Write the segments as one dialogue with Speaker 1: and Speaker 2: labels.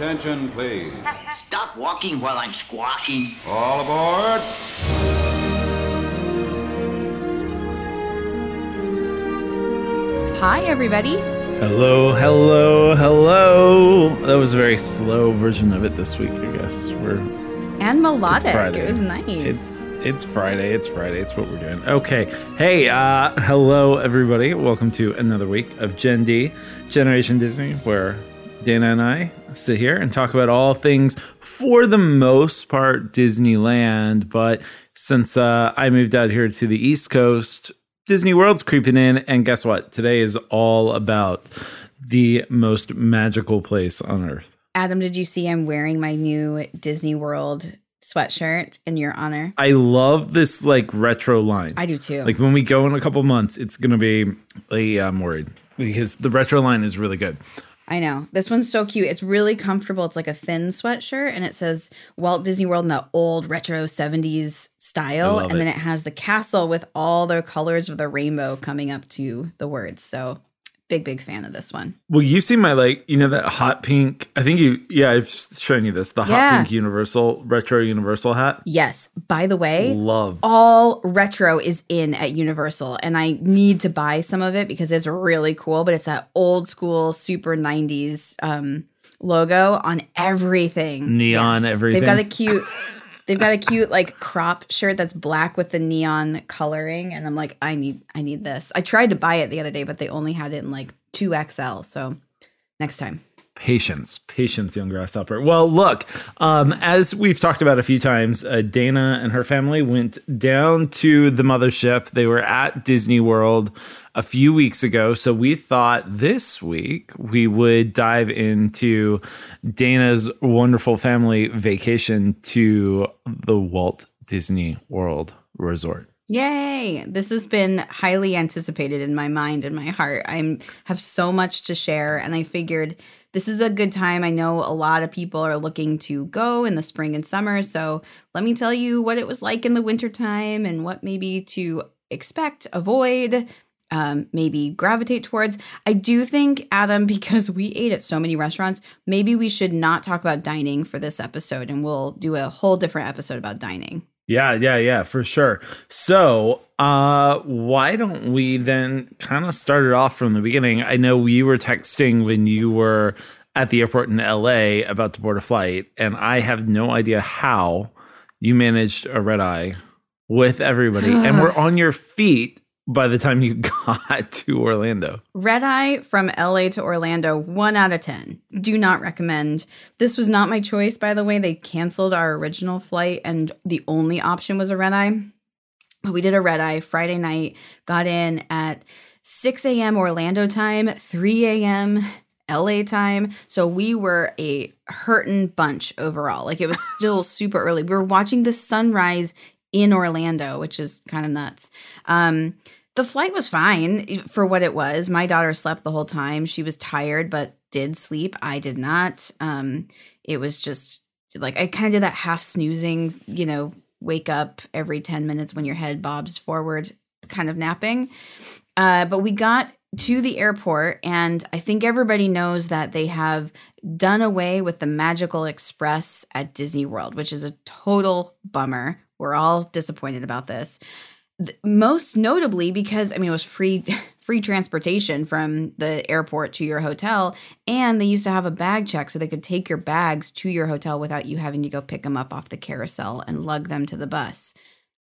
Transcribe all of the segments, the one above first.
Speaker 1: Attention, please.
Speaker 2: Stop walking while I'm squawking.
Speaker 1: All aboard.
Speaker 3: Hi, everybody.
Speaker 4: Hello, hello, hello. That was a very slow version of it this week, I guess. We're
Speaker 3: And melodic.
Speaker 4: it's Friday.
Speaker 3: It was nice.
Speaker 4: It's, it's Friday. It's Friday. It's what we're doing. Okay. Hey, uh, hello everybody. Welcome to another week of Gen D, Generation Disney, where Dana and I sit here and talk about all things for the most part Disneyland. But since uh, I moved out here to the East Coast, Disney World's creeping in, and guess what? Today is all about the most magical place on earth.
Speaker 3: Adam, did you see I'm wearing my new Disney World sweatshirt in your honor?
Speaker 4: I love this like retro line.
Speaker 3: I do too.
Speaker 4: Like when we go in a couple months, it's gonna be. Yeah, I'm worried because the retro line is really good.
Speaker 3: I know. This one's so cute. It's really comfortable. It's like a thin sweatshirt and it says Walt Disney World in the old retro 70s style. And then
Speaker 4: it.
Speaker 3: it has the castle with all the colors of the rainbow coming up to the words. So, big, big fan of this one.
Speaker 4: Well, you see my like, you know that hot pink. I think you. Yeah, I've shown you this. The hot
Speaker 3: Yeah.
Speaker 4: pink Universal retro Universal hat.
Speaker 3: Yes. By the way,
Speaker 4: Love.
Speaker 3: all retro is in at Universal, and I need to buy some of it because it's really cool. But it's that old school, super '90s um, logo on everything,
Speaker 4: Neon everything.
Speaker 3: They've got a cute, they've got a cute like crop shirt that's black with the neon coloring, and I'm like, I need, I need this. I tried to buy it the other day, but they only had it in like two XL. So next time,
Speaker 4: Patience, patience, young grasshopper. Well, look, um, as we've talked about a few times, uh, Dana and her family went down to the mothership. They were at Disney World a few weeks ago. So we thought this week we would dive into Dana's wonderful family vacation to the Walt Disney World Resort.
Speaker 3: Yay! This has been highly anticipated in my mind and my heart. I'm have so much to share and I figured this is a good time. I know a lot of people are looking to go in the spring and summer, so let me tell you what it was like in the wintertime and what maybe to expect, avoid, um, maybe gravitate towards. I do think, Adam, because we ate at so many restaurants, maybe we should not talk about dining for this episode and we'll do a whole different episode about dining.
Speaker 4: Yeah, yeah, yeah, for sure. So, uh, why don't we then kind of start it off from the beginning? I know we were texting when you were at the airport in LA about to board a flight, and I have no idea how you managed a red eye with everybody and we're on your feet by the time you got to Orlando.
Speaker 3: Red Eye from LA to Orlando, one out of 10. Do not recommend. This was not my choice, by the way. They canceled our original flight, and the only option was a red eye. We did a red eye Friday night, got in at 6 a.m. Orlando time, 3 a.m. LA time. So we were a hurtin' bunch overall. Like it was still super early. We were watching the sunrise in Orlando, which is kind of nuts. Um, the flight was fine for what it was. My daughter slept the whole time. She was tired, but did sleep. I did not. Um, it was just like I kind of did that half snoozing, you know, wake up every 10 minutes when your head bobs forward, kind of napping. Uh, but we got to the airport, and I think everybody knows that they have done away with the Magical Express at Disney World, which is a total bummer. We're all disappointed about this. Most notably because I mean it was free free transportation from the airport to your hotel and they used to have a bag check so they could take your bags to your hotel without you having to go pick them up off the carousel and lug them to the bus.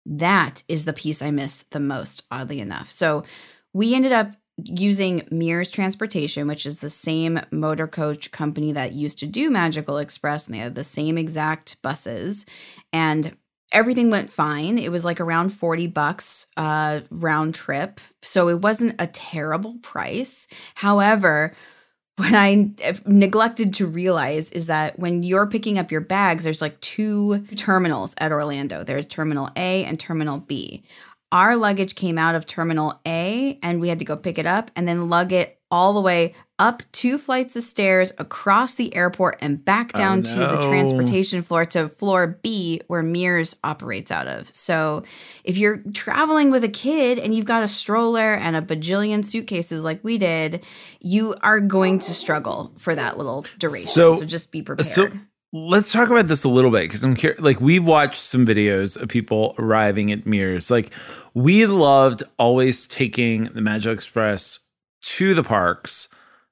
Speaker 3: That is the piece I miss the most oddly enough. So we ended up using Mears Transportation, which is the same motor coach company that used to do Magical Express, and they had the same exact buses. And everything went fine. It was like around 40 bucks uh, round trip. So it wasn't a terrible price. However, what I neglected to realize is that when you're picking up your bags, there's like two terminals at Orlando. There's Terminal A and Terminal B. Our luggage came out of Terminal A and we had to go pick it up and then lug it all the way up two flights of stairs across the airport and back down to the transportation floor to floor B where Mears operates out of. So if you're traveling with a kid and you've got a stroller and a bajillion suitcases like we did, you are going to struggle for that little duration.
Speaker 4: So-
Speaker 3: So, just be prepared.
Speaker 4: So let's talk about this a little bit because I'm curious. Like we've watched some videos of people arriving at Mears. Like we loved always taking the Magic Express to the parks,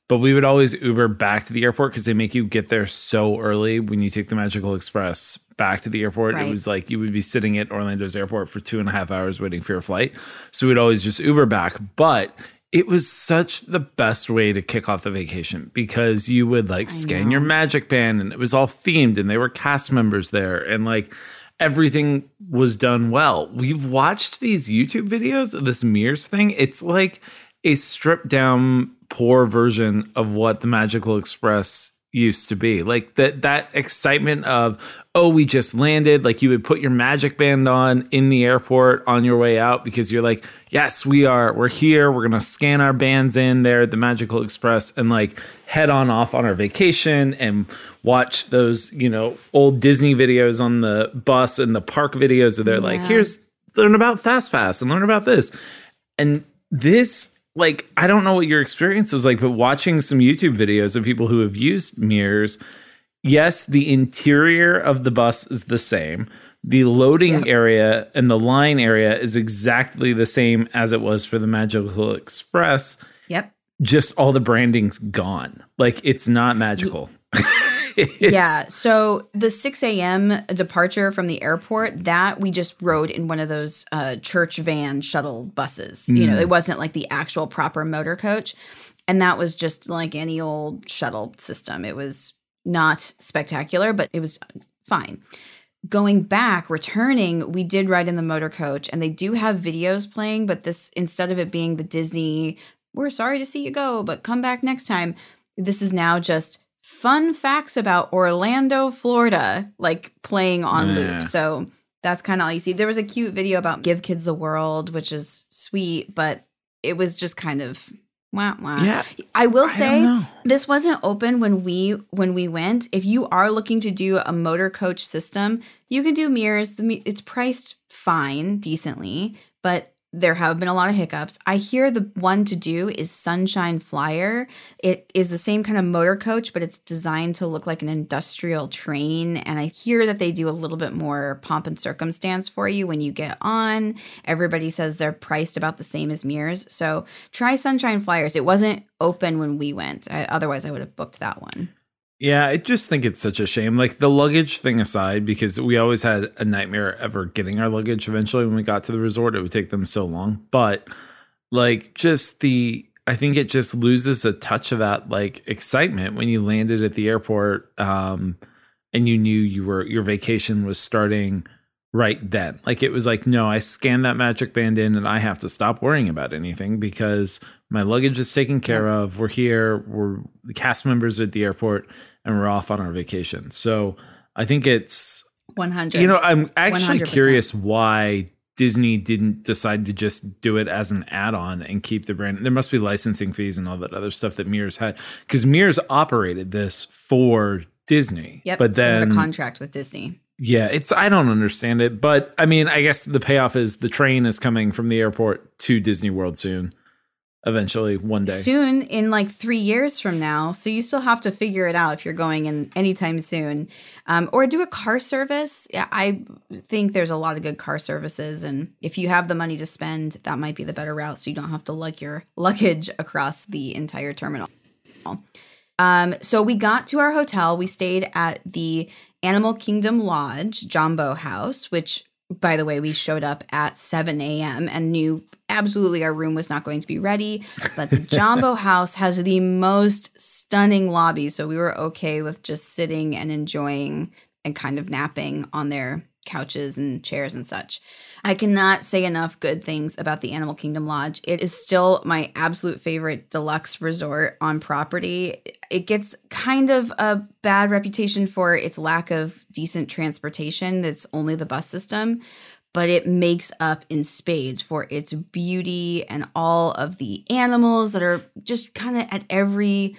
Speaker 4: but we would always Uber back to the airport because they make you get there so early when you take the Magical Express back to the airport. It was like you would be sitting at Orlando's airport for two and a half hours waiting for your flight. So we'd always just Uber back. But it was such the best way to kick off the vacation because you would like scan your magic band and it was all themed and they were cast members there and like everything was done well. We've watched these YouTube videos of this Mears thing. It's like a stripped down poor version of what the Magical Express used to be. Like that that excitement of oh we just landed. Like you would put your magic band on in the airport on your way out because you're like yes we are. We're here. We're going to scan our bands in there at the Magical Express and like head on off on our vacation and watch those you know old Disney videos on the bus and the park videos where they're like here's learn about fast pass and learn about this. And this like i don't know what your experience was like but watching some youtube videos of people who have used Mears yes the interior of the bus is the same. The loading area and the line area is exactly the same as it was for the magical express.
Speaker 3: Yep.
Speaker 4: just all the branding's gone. Like it's not magical
Speaker 3: yeah. So the 6 a.m. departure from the airport, that we just rode in one of those uh, church van shuttle buses. You know, it wasn't like the actual proper motor coach. And that was just like any old shuttle system. It was not spectacular, but it was fine. Going back, returning, we did ride in the motor coach and they do have videos playing, but this, instead of it being the Disney, we're sorry to see you go, but come back next time, this is now just fun facts about Orlando, Florida, like playing on
Speaker 4: Yeah.
Speaker 3: loop. So that's kind of all you see. There was a cute video about Give Kids the World, which is sweet, but it was just kind of wah, wah.
Speaker 4: yeah
Speaker 3: I will say
Speaker 4: know.
Speaker 3: this wasn't open when we when we went. If you are looking to do a motor coach system, you can do Mears. The it's priced fine, decently, but there have been a lot of hiccups. I hear the one to do is Sunshine Flyer. It is the same kind of motor coach, but it's designed to look like an industrial train. And I hear that they do a little bit more pomp and circumstance for you when you get on. Everybody says they're priced about the same as Mears. So try Sunshine Flyers. It wasn't open when we went. I, otherwise, I would have booked that one.
Speaker 4: Yeah, I just think it's such a shame. Like the luggage thing aside, because we always had a nightmare ever getting our luggage eventually when we got to the resort. It would take them so long. But like just the I think it just loses a touch of that like excitement when you landed at the airport um and you knew you were your vacation was starting right then. Like it was like, no, I scanned that magic band in and I have to stop worrying about anything because my luggage is taken care of. We're here. We're the cast members at the airport and we're off on our vacation. So I think it's
Speaker 3: 100.
Speaker 4: you know, I'm actually
Speaker 3: 100%.
Speaker 4: curious why Disney didn't decide to just do it as an add-on and keep the brand. There must be licensing fees and all that other stuff that Mears had because Mears operated this for Disney.
Speaker 3: Yep.
Speaker 4: but then
Speaker 3: the contract with Disney.
Speaker 4: yeah, it's I don't understand it, but I mean, I guess the payoff is the train is coming from the airport to Disney World soon. Eventually, one day.
Speaker 3: Soon, in like three years from now. So you still have to figure it out if you're going in anytime soon. Um, or do a car service. Yeah, I think there's a lot of good car services. And if you have the money to spend, that might be the better route. So you don't have to lug your luggage across the entire terminal. Um, so we got to our hotel. We stayed at the Animal Kingdom Lodge, Jambo House, which, by the way, we showed up at 7 a.m. and knew absolutely our room was not going to be ready. But the Jambo House has the most stunning lobby. So we were okay with just sitting and enjoying and kind of napping on their couches and chairs and such. I cannot say enough good things about the Animal Kingdom Lodge. It is still my absolute favorite deluxe resort on property. It gets kind of a bad reputation for its lack of decent transportation. That's only the bus system. but it makes up in spades for its beauty and all of the animals that are just kind of at every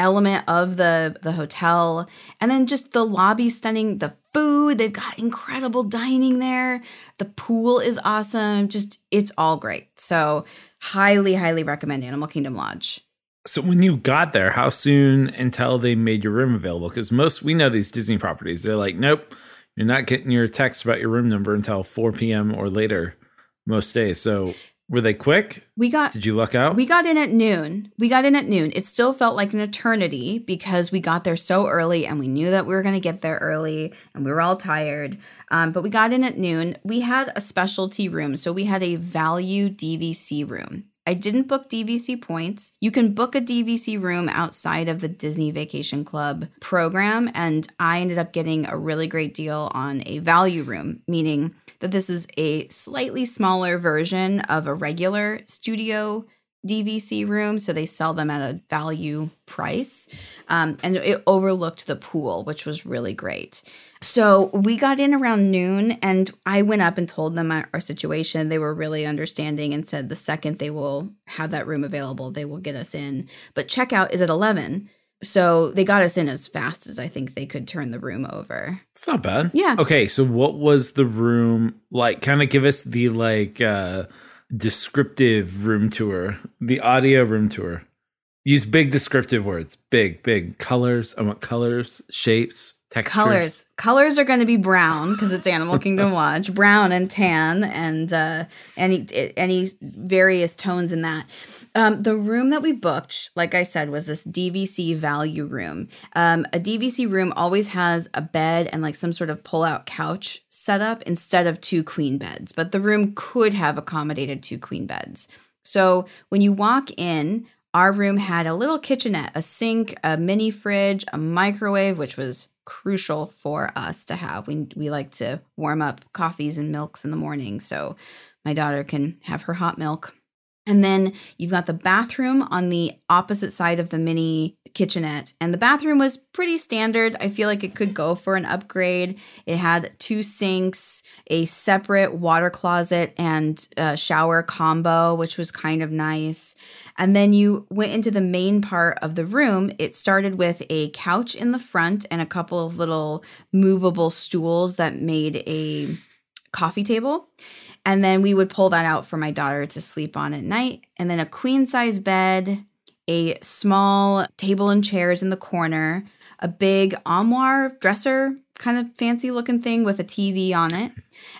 Speaker 3: element of the the hotel and then just the lobby stunning the food they've got incredible dining there the pool is awesome just it's all great so highly highly recommend animal kingdom lodge
Speaker 4: So when you got there, how soon until they made your room available? Because most we know these Disney properties, they're like, nope, you're not getting your text about your room number until 4 p.m. or later most days. So were they quick?
Speaker 3: we got
Speaker 4: Did you luck out?
Speaker 3: We got in at noon. We got in at noon. It still felt like an eternity because we got there so early and we knew that we were going to get there early and we were all tired. Um, but we got in at noon. We had a specialty room. So we had a value DVC room. I didn't book DVC points. You can book a DVC room outside of the Disney Vacation Club program. And I ended up getting a really great deal on a value room, meaning that this is a slightly smaller version of a regular studio DVC room. So they sell them at a value price. Um, and it overlooked the pool, which was really great. So we got in around noon and I went up and told them our, our situation. They were really understanding and said the second they will have that room available, they will get us in. But checkout is at 11. So they got us in as fast as I think they could turn the room over.
Speaker 4: It's not bad.
Speaker 3: Yeah.
Speaker 4: Okay, so what was the room like? Kind of give us the like uh descriptive room tour, the audio room tour. Use big descriptive words. Big, big colors. I want colors, shapes, textures.
Speaker 3: Colors. Colors are going to be brown because it's Animal Kingdom Lodge. Brown and tan and uh, any any various tones in that. Um, the room that we booked, like I said, was this DVC value room. Um, a DVC room always has a bed and like some sort of pull-out couch set up instead of two queen beds, but the room could have accommodated two queen beds. So when you walk in, our room had a little kitchenette, a sink, a mini fridge, a microwave, which was crucial for us to have. We we like to warm up coffees and milks in the morning, so my daughter can have her hot milk. And then you've got the bathroom on the opposite side of the mini kitchenette. And the bathroom was pretty standard. I feel like it could go for an upgrade. It had two sinks, a separate water closet, and shower combo, which was kind of nice. And then you went into the main part of the room. It started with a couch in the front and a couple of little movable stools that made a coffee table. And then we would pull that out for my daughter to sleep on at night. And then a queen size bed, a small table and chairs in the corner, a big armoire dresser, kind of fancy looking thing with a TV on it.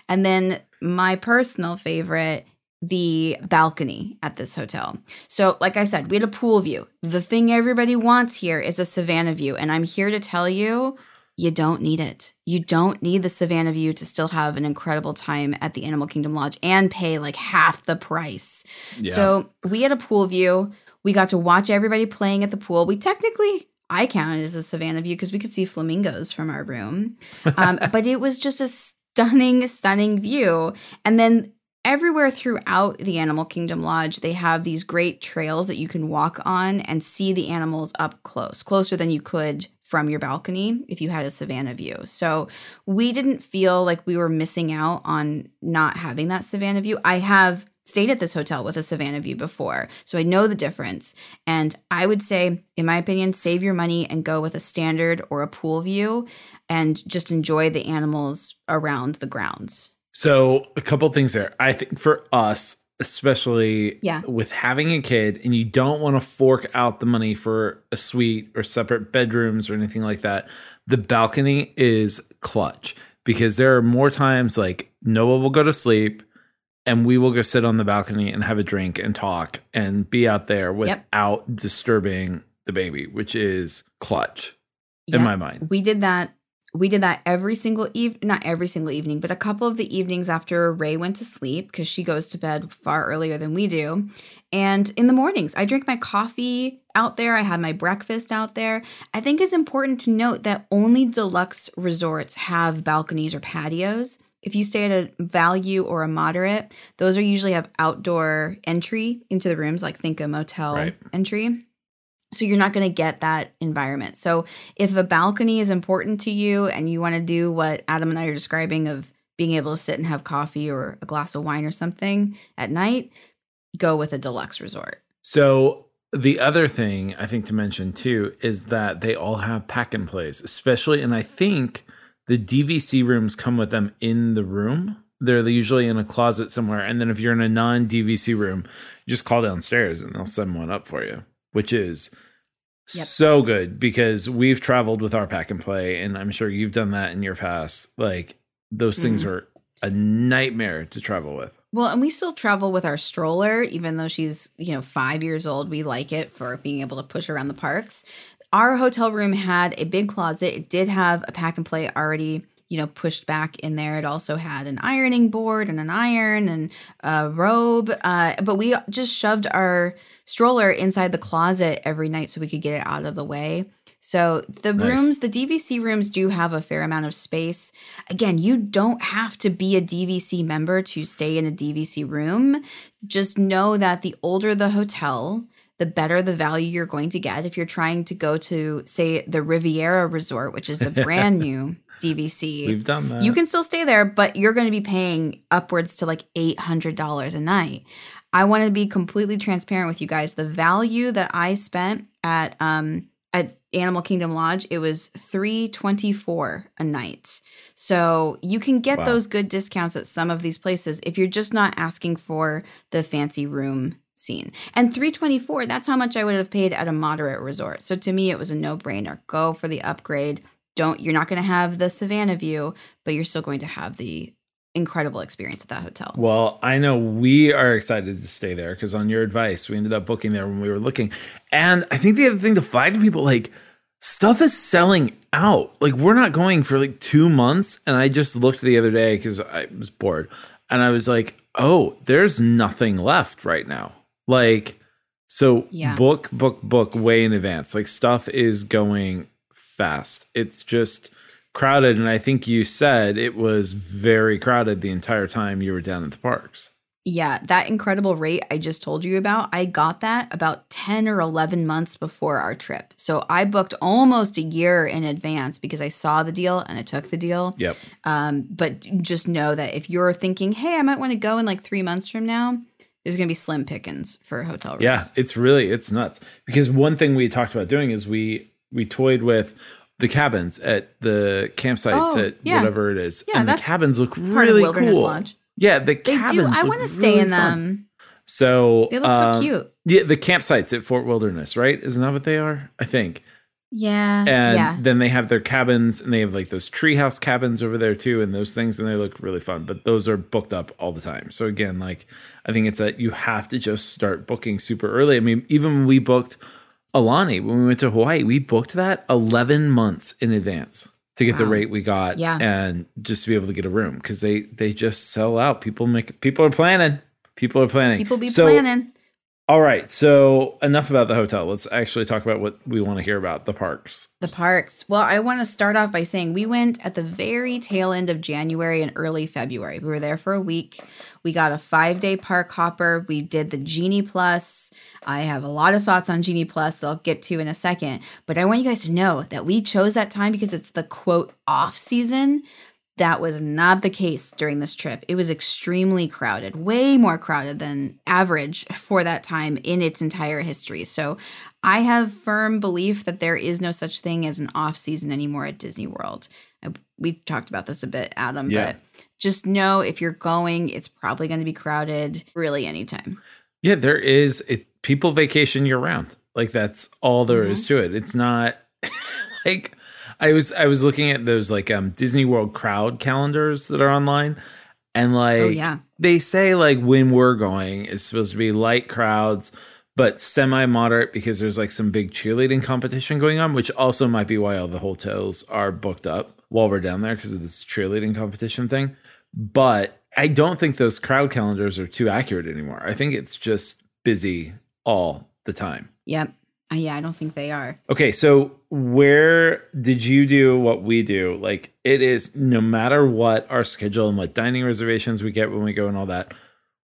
Speaker 3: And then my personal favorite, the balcony at this hotel. So, like I said, we had a pool view. The thing everybody wants here is a Savannah view. And I'm here to tell you, you don't need it. You don't need the Savannah view to still have an incredible time at the Animal Kingdom Lodge and pay like half the price.
Speaker 4: Yeah.
Speaker 3: So we had a pool view. We got to watch everybody playing at the pool. We technically, I counted as a Savannah view because we could see flamingos from our room. Um, but it was just a stunning, stunning view. And then everywhere throughout the Animal Kingdom Lodge, they have these great trails that you can walk on and see the animals up close, closer than you could from your balcony if you had a Savannah view. So we didn't feel like we were missing out on not having that Savannah view. I have stayed at this hotel with a Savannah view before, so I know the difference. And I would say, in my opinion, save your money and go with a standard or a pool view and just enjoy the animals around the grounds.
Speaker 4: So a couple things there. I think for us, especially
Speaker 3: Yeah.
Speaker 4: with having a kid and you don't want to fork out the money for a suite or separate bedrooms or anything like that, the balcony is clutch because there are more times like Noah will go to sleep and we will go sit on the balcony and have a drink and talk and be out there without disturbing the baby, which is clutch in my mind.
Speaker 3: We did that. We did that every single eve, not every single evening, but a couple of the evenings after Ray went to sleep because she goes to bed far earlier than we do. And in the mornings, I drink my coffee out there. I had my breakfast out there. I think it's important to note that only deluxe resorts have balconies or patios. If you stay at a value or a moderate, those are usually have outdoor entry into the rooms, like think a motel
Speaker 4: Right.
Speaker 3: entry. So you're not going to get that environment. So if a balcony is important to you and you want to do what Adam and I are describing of being able to sit and have coffee or a glass of wine or something at night, go with a deluxe resort.
Speaker 4: So the other thing I think to mention too is that they all have pack and plays, especially, and I think the DVC rooms come with them in the room. They're usually in a closet somewhere, and then if you're in a non DVC room, just call downstairs and they'll send one up for you, which is
Speaker 3: Yep.
Speaker 4: so good because we've traveled with our pack and play, and I'm sure you've done that in your past. Like those things mm-hmm. are a nightmare to travel with.
Speaker 3: Well, and we still travel with our stroller, even though she's, you know, five years old. We like it for being able to push around the parks. Our hotel room had a big closet. It did have a pack and play already, you know, pushed back in there. It also had an ironing board and an iron and a robe. Uh, but we just shoved our stroller inside the closet every night so we could get it out of the way. So the
Speaker 4: Nice.
Speaker 3: rooms, the DVC rooms do have a fair amount of space. Again, you don't have to be a DVC member to stay in a DVC room. Just know that the older the hotel, the better the value you're going to get. If you're trying to go to, say, the Riviera Resort, which is the brand new DVC,
Speaker 4: We've done that.
Speaker 3: you can still stay there, but you're going to be paying upwards to like $800 a night. I want to be completely transparent with you guys. The value that I spent at um at Animal Kingdom Lodge, it was 324 a night. So you can get
Speaker 4: Wow.
Speaker 3: those good discounts at some of these places if you're just not asking for the fancy room scene. And 324, that's how much I would have paid at a moderate resort. So to me it was a no-brainer. Go for the upgrade. Don't you're not going to have the Savannah view, but you're still going to have the incredible experience at that hotel.
Speaker 4: Well, I know we are excited to stay there because on your advice, we ended up booking there when we were looking. And I think the other thing to flag to people, like stuff is selling out. Like we're not going for like two months. And I just looked the other day because I was bored and I was like, oh, there's nothing left right now. Like, so
Speaker 3: Yeah.
Speaker 4: book, book, book way in advance. Like stuff is going fast. It's just crowded. And I think you said it was very crowded the entire time you were down at the parks.
Speaker 3: Yeah, that incredible rate I just told you about, I got that about 10 or 11 months before our trip. So I booked almost a year in advance because I saw the deal and I took the deal.
Speaker 4: Yep.
Speaker 3: Um, but just know that if you're thinking, hey, I might want to go in like three months from now, there's going to be slim pickings for hotel rooms.
Speaker 4: Yeah, it's really it's nuts. Because one thing we talked about doing is we we toyed with the cabins at the campsites
Speaker 3: Oh,
Speaker 4: at
Speaker 3: yeah.
Speaker 4: whatever it is.
Speaker 3: Yeah,
Speaker 4: and the cabins look
Speaker 3: Part
Speaker 4: really cool.
Speaker 3: Lodge.
Speaker 4: Yeah, the
Speaker 3: They
Speaker 4: cabins.
Speaker 3: do. I want to stay
Speaker 4: really
Speaker 3: in
Speaker 4: fun.
Speaker 3: them.
Speaker 4: So
Speaker 3: They look
Speaker 4: um,
Speaker 3: so cute.
Speaker 4: Yeah, the campsites at Fort Wilderness, right? Isn't that what they are? I think.
Speaker 3: Yeah.
Speaker 4: And
Speaker 3: yeah.
Speaker 4: then they have their cabins, and they have like those treehouse cabins over there too, and those things, and they look really fun. But those are booked up all the time. So again, like I think it's that you have to just start booking super early. I mean, even when we booked Aulani when we went to Hawaii, we booked that eleven months in advance to get the rate we got,
Speaker 3: Yeah.
Speaker 4: and just to be able to get a room because they they just sell out. People make people are planning. People are planning.
Speaker 3: People be
Speaker 4: So-
Speaker 3: planning.
Speaker 4: All right, so enough about the hotel. Let's actually talk about what we want to hear about the parks.
Speaker 3: The parks. Well, I want to start off by saying we went at the very tail end of January and early February. We were there for a week. We got a five day park hopper. We did the Genie Plus. I have a lot of thoughts on Genie Plus that I'll get to in a second. But I want you guys to know that we chose that time because it's the quote off season. That was not the case during this trip. It was extremely crowded, way more crowded than average for that time in its entire history. So I have firm belief that there is no such thing as an off season anymore at Disney World. We talked about this a bit, Adam,
Speaker 4: Yeah.
Speaker 3: but just know if you're going, it's probably going to be crowded really anytime.
Speaker 4: Yeah, there is it, people vacation year round. Like that's all there is
Speaker 3: Mm-hmm.
Speaker 4: to it. It's not like I was I was looking at those like um Disney World crowd calendars that are online and like
Speaker 3: Oh, yeah.
Speaker 4: they say like when we're going is supposed to be light crowds but semi moderate because there's like some big cheerleading competition going on, which also might be why all the hotels are booked up while we're down there because of this cheerleading competition thing. But I don't think those crowd calendars are too accurate anymore. I think it's just busy all the time.
Speaker 3: Yep. Uh, yeah, I don't think they are.
Speaker 4: Okay, so where did you do what we do? Like it is no matter what our schedule and what dining reservations we get when we go and all that,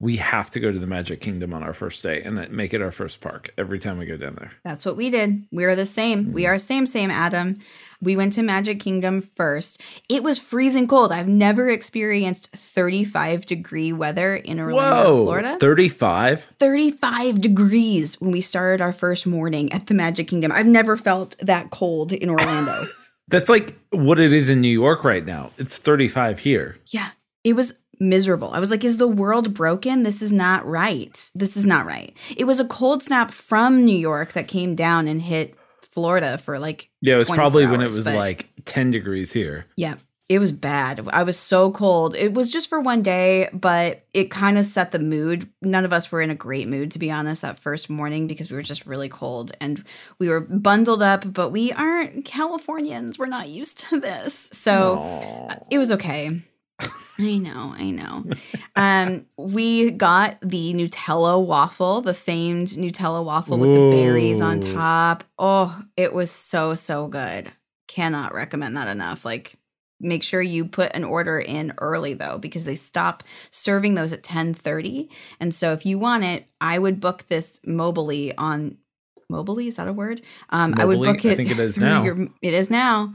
Speaker 4: we have to go to the Magic Kingdom on our first day and make it our first park every time we go down there.
Speaker 3: That's what we did. We are the same. We mm-hmm. are same, same, Adam. We went to Magic Kingdom first. It was freezing cold. I've never experienced 35 degree weather in Orlando,
Speaker 4: Whoa,
Speaker 3: Florida.
Speaker 4: 35?
Speaker 3: 35 degrees when we started our first morning at the Magic Kingdom. I've never felt that cold in Orlando.
Speaker 4: That's like what it is in New York right now. It's 35 here.
Speaker 3: yeah, it was miserable. I was like, is the world broken? This is not right. This is not right. It was a cold snap from New York that came down and hit Florida for like
Speaker 4: Yeah, it was
Speaker 3: 24
Speaker 4: probably when it was like 10 degrees here.
Speaker 3: Yeah, it was bad. I was so cold. It was just for one day, but it kind of set the mood. None of us were in a great mood, to be honest, that first morning because we were just really cold and we were bundled up, but we aren't Californians. We're not used to this. So it was okay. I know, I know. Um, we got the Nutella waffle, the famed Nutella waffle with the berries on top. Oh, it was so so good. Cannot recommend that enough. Like make sure you put an order in early though because they stop serving those at 10:30. And so if you want it, I would book this mobily on mobily is that a word? Um I would book
Speaker 4: I think it is now.
Speaker 3: your- it is now.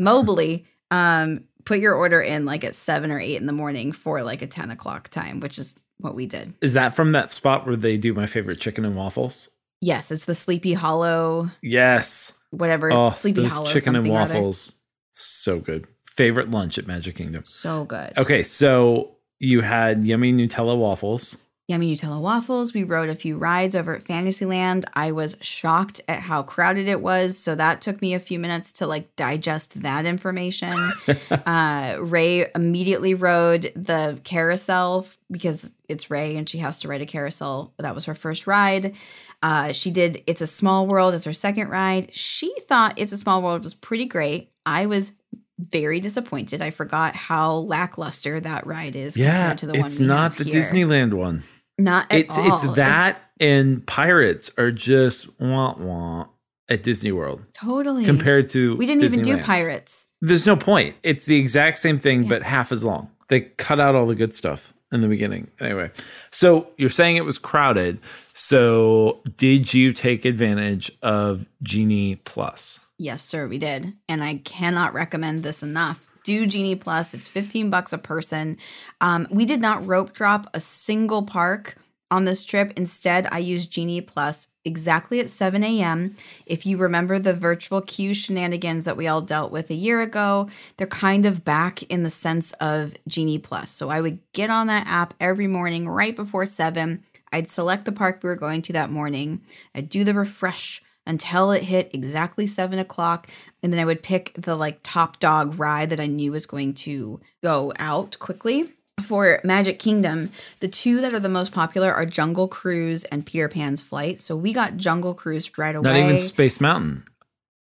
Speaker 3: Mobily um put your order in like at 7 or 8 in the morning for like a 10 o'clock time, which is what we did.
Speaker 4: Is that from that spot where they do my favorite chicken and waffles?
Speaker 3: Yes, it's the Sleepy Hollow
Speaker 4: Yes.
Speaker 3: whatever it's
Speaker 4: Oh,
Speaker 3: Sleepy Hollow
Speaker 4: chicken and
Speaker 3: something or other.
Speaker 4: waffles. So good. Favorite lunch at Magic Kingdom.
Speaker 3: So good.
Speaker 4: Okay, so you had yummy Nutella waffles.
Speaker 3: Yummy Nutella waffles. We rode a few rides over at Fantasyland. I was shocked at how crowded it was. So that took me a few minutes to like digest that information. uh, Ray immediately rode the carousel because it's Ray and she has to ride a carousel. That was her first ride. Uh, she did It's a Small World as her second ride. She thought It's a Small World was pretty great. I was very disappointed. I forgot how lackluster that ride is
Speaker 4: Yeah,
Speaker 3: compared to the one
Speaker 4: it's not the
Speaker 3: here.
Speaker 4: Disneyland one.
Speaker 3: Not at
Speaker 4: It's
Speaker 3: all.
Speaker 4: it's that and Pirates are just wah wah at Disney World
Speaker 3: totally
Speaker 4: compared to
Speaker 3: We didn't even do pirates.
Speaker 4: There's no point. It's the exact same thing,
Speaker 3: Yeah.
Speaker 4: but half as long. They cut out all the good stuff in the beginning. Anyway, so you're saying it was crowded. So did you take advantage of Genie Plus?
Speaker 3: Yes, sir, we did. And I cannot recommend this enough. Do Genie Plus. It's 15 bucks a person. Um, we did not rope drop a single park on this trip. Instead, I used Genie Plus exactly at 7 a.m. If you remember the virtual queue shenanigans that we all dealt with a year ago, they're kind of back in the sense of Genie Plus. So I would get on that app every morning right before 7. I'd select the park we were going to that morning. I'd do the refresh until it hit exactly seven o'clock. And then I would pick the like top dog ride that I knew was going to go out quickly. For Magic Kingdom, the two that are the most popular are Jungle Cruise and Peter Pan's Flight. So we got Jungle Cruise right away.
Speaker 4: Not even Space Mountain.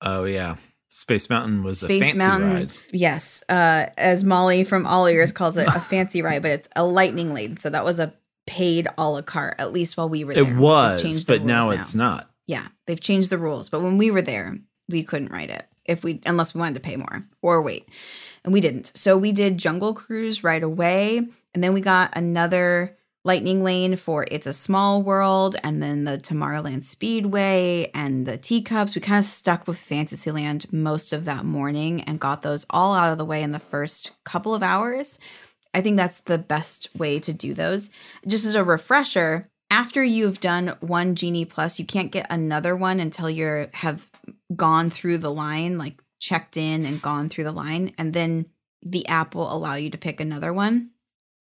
Speaker 4: Oh yeah, Space Mountain was a fancy
Speaker 3: Mountain,
Speaker 4: ride.
Speaker 3: yes, uh, as Molly from All Ears calls it, a fancy ride, but it's a lightning lane. So that was a paid a la carte, at least while we were there.
Speaker 4: It was,
Speaker 3: changed
Speaker 4: but now
Speaker 3: rules
Speaker 4: it's not.
Speaker 3: Yeah, they've changed the rules. But when we were there, we couldn't ride it if we unless we wanted to pay more or wait. And we didn't. So we did Jungle Cruise right away. And then we got another lightning lane for It's a Small World and then the Tomorrowland Speedway and the teacups. We kind of stuck with Fantasyland most of that morning and got those all out of the way in the first couple of hours. I think that's the best way to do those. Just as a refresher, after you've done one Genie Plus, you can't get another one until you have gone through the line, like checked in and gone through the line, and then the app will allow you to pick another one.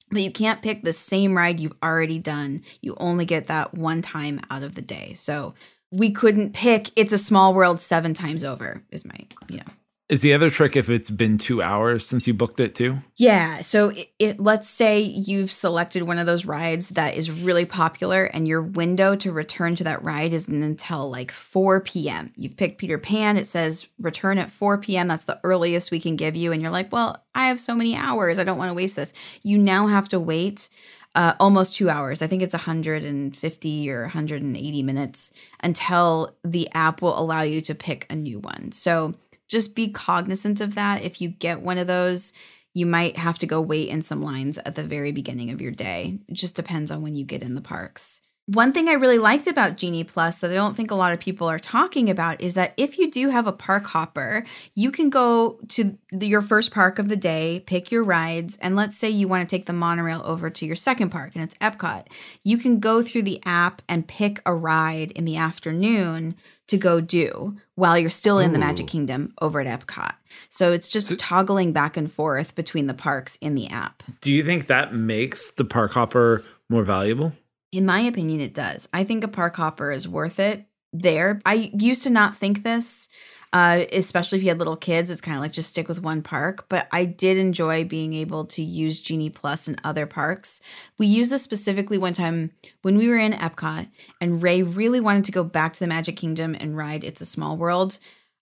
Speaker 3: But you can't pick the same ride you've already done. You only get that one time out of the day. So we couldn't pick It's a Small World seven times over, is my, you know.
Speaker 4: Is the other trick if it's been two hours since you booked it too?
Speaker 3: Yeah. So it, it, let's say you've selected one of those rides that is really popular, and your window to return to that ride isn't until like 4 p.m. You've picked Peter Pan. It says return at 4 p.m. That's the earliest we can give you. And you're like, well, I have so many hours. I don't want to waste this. You now have to wait uh, almost two hours. I think it's 150 or 180 minutes until the app will allow you to pick a new one. So just be cognizant of that. If you get one of those, you might have to go wait in some lines at the very beginning of your day. It just depends on when you get in the parks. One thing I really liked about Genie Plus that I don't think a lot of people are talking about is that if you do have a park hopper, you can go to the, your first park of the day, pick your rides, and let's say you want to take the monorail over to your second park and it's Epcot. You can go through the app and pick a ride in the afternoon to go do while you're still in the Magic Kingdom over at Epcot. So it's just toggling back and forth between the parks in the app.
Speaker 4: Do you think that makes the park hopper more valuable?
Speaker 3: In my opinion, it does. I think a park hopper is worth it there. I used to not think this, uh, especially if you had little kids. It's kind of like just stick with one park. But I did enjoy being able to use Genie Plus in other parks. We used this specifically one time when we were in Epcot, and Ray really wanted to go back to the Magic Kingdom and ride It's a Small World.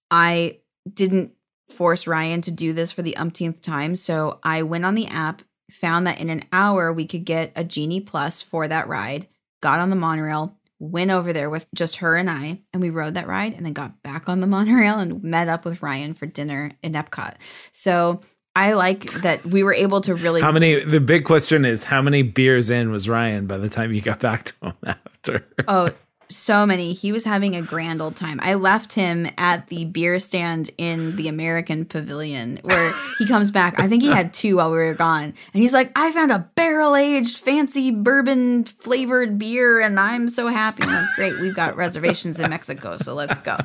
Speaker 3: I didn't force Ryan to do this for the umpteenth time. So I went on the app, found that in an hour we could get a Genie Plus for that ride, got on the monorail, went over there with just her and I, and we rode that ride and then got back on the monorail and met up with Ryan for dinner in Epcot. So I like that we were able to really
Speaker 4: How many? The big question is how many beers in was Ryan by the time you got back to him after?
Speaker 3: Oh, so many. He was having a grand old time. I left him at the beer stand in the American Pavilion where he comes back. I think he had two while we were gone. And he's like, I found a barrel aged, fancy bourbon flavored beer and I'm so happy. I'm like, great. We've got reservations in Mexico. So let's go.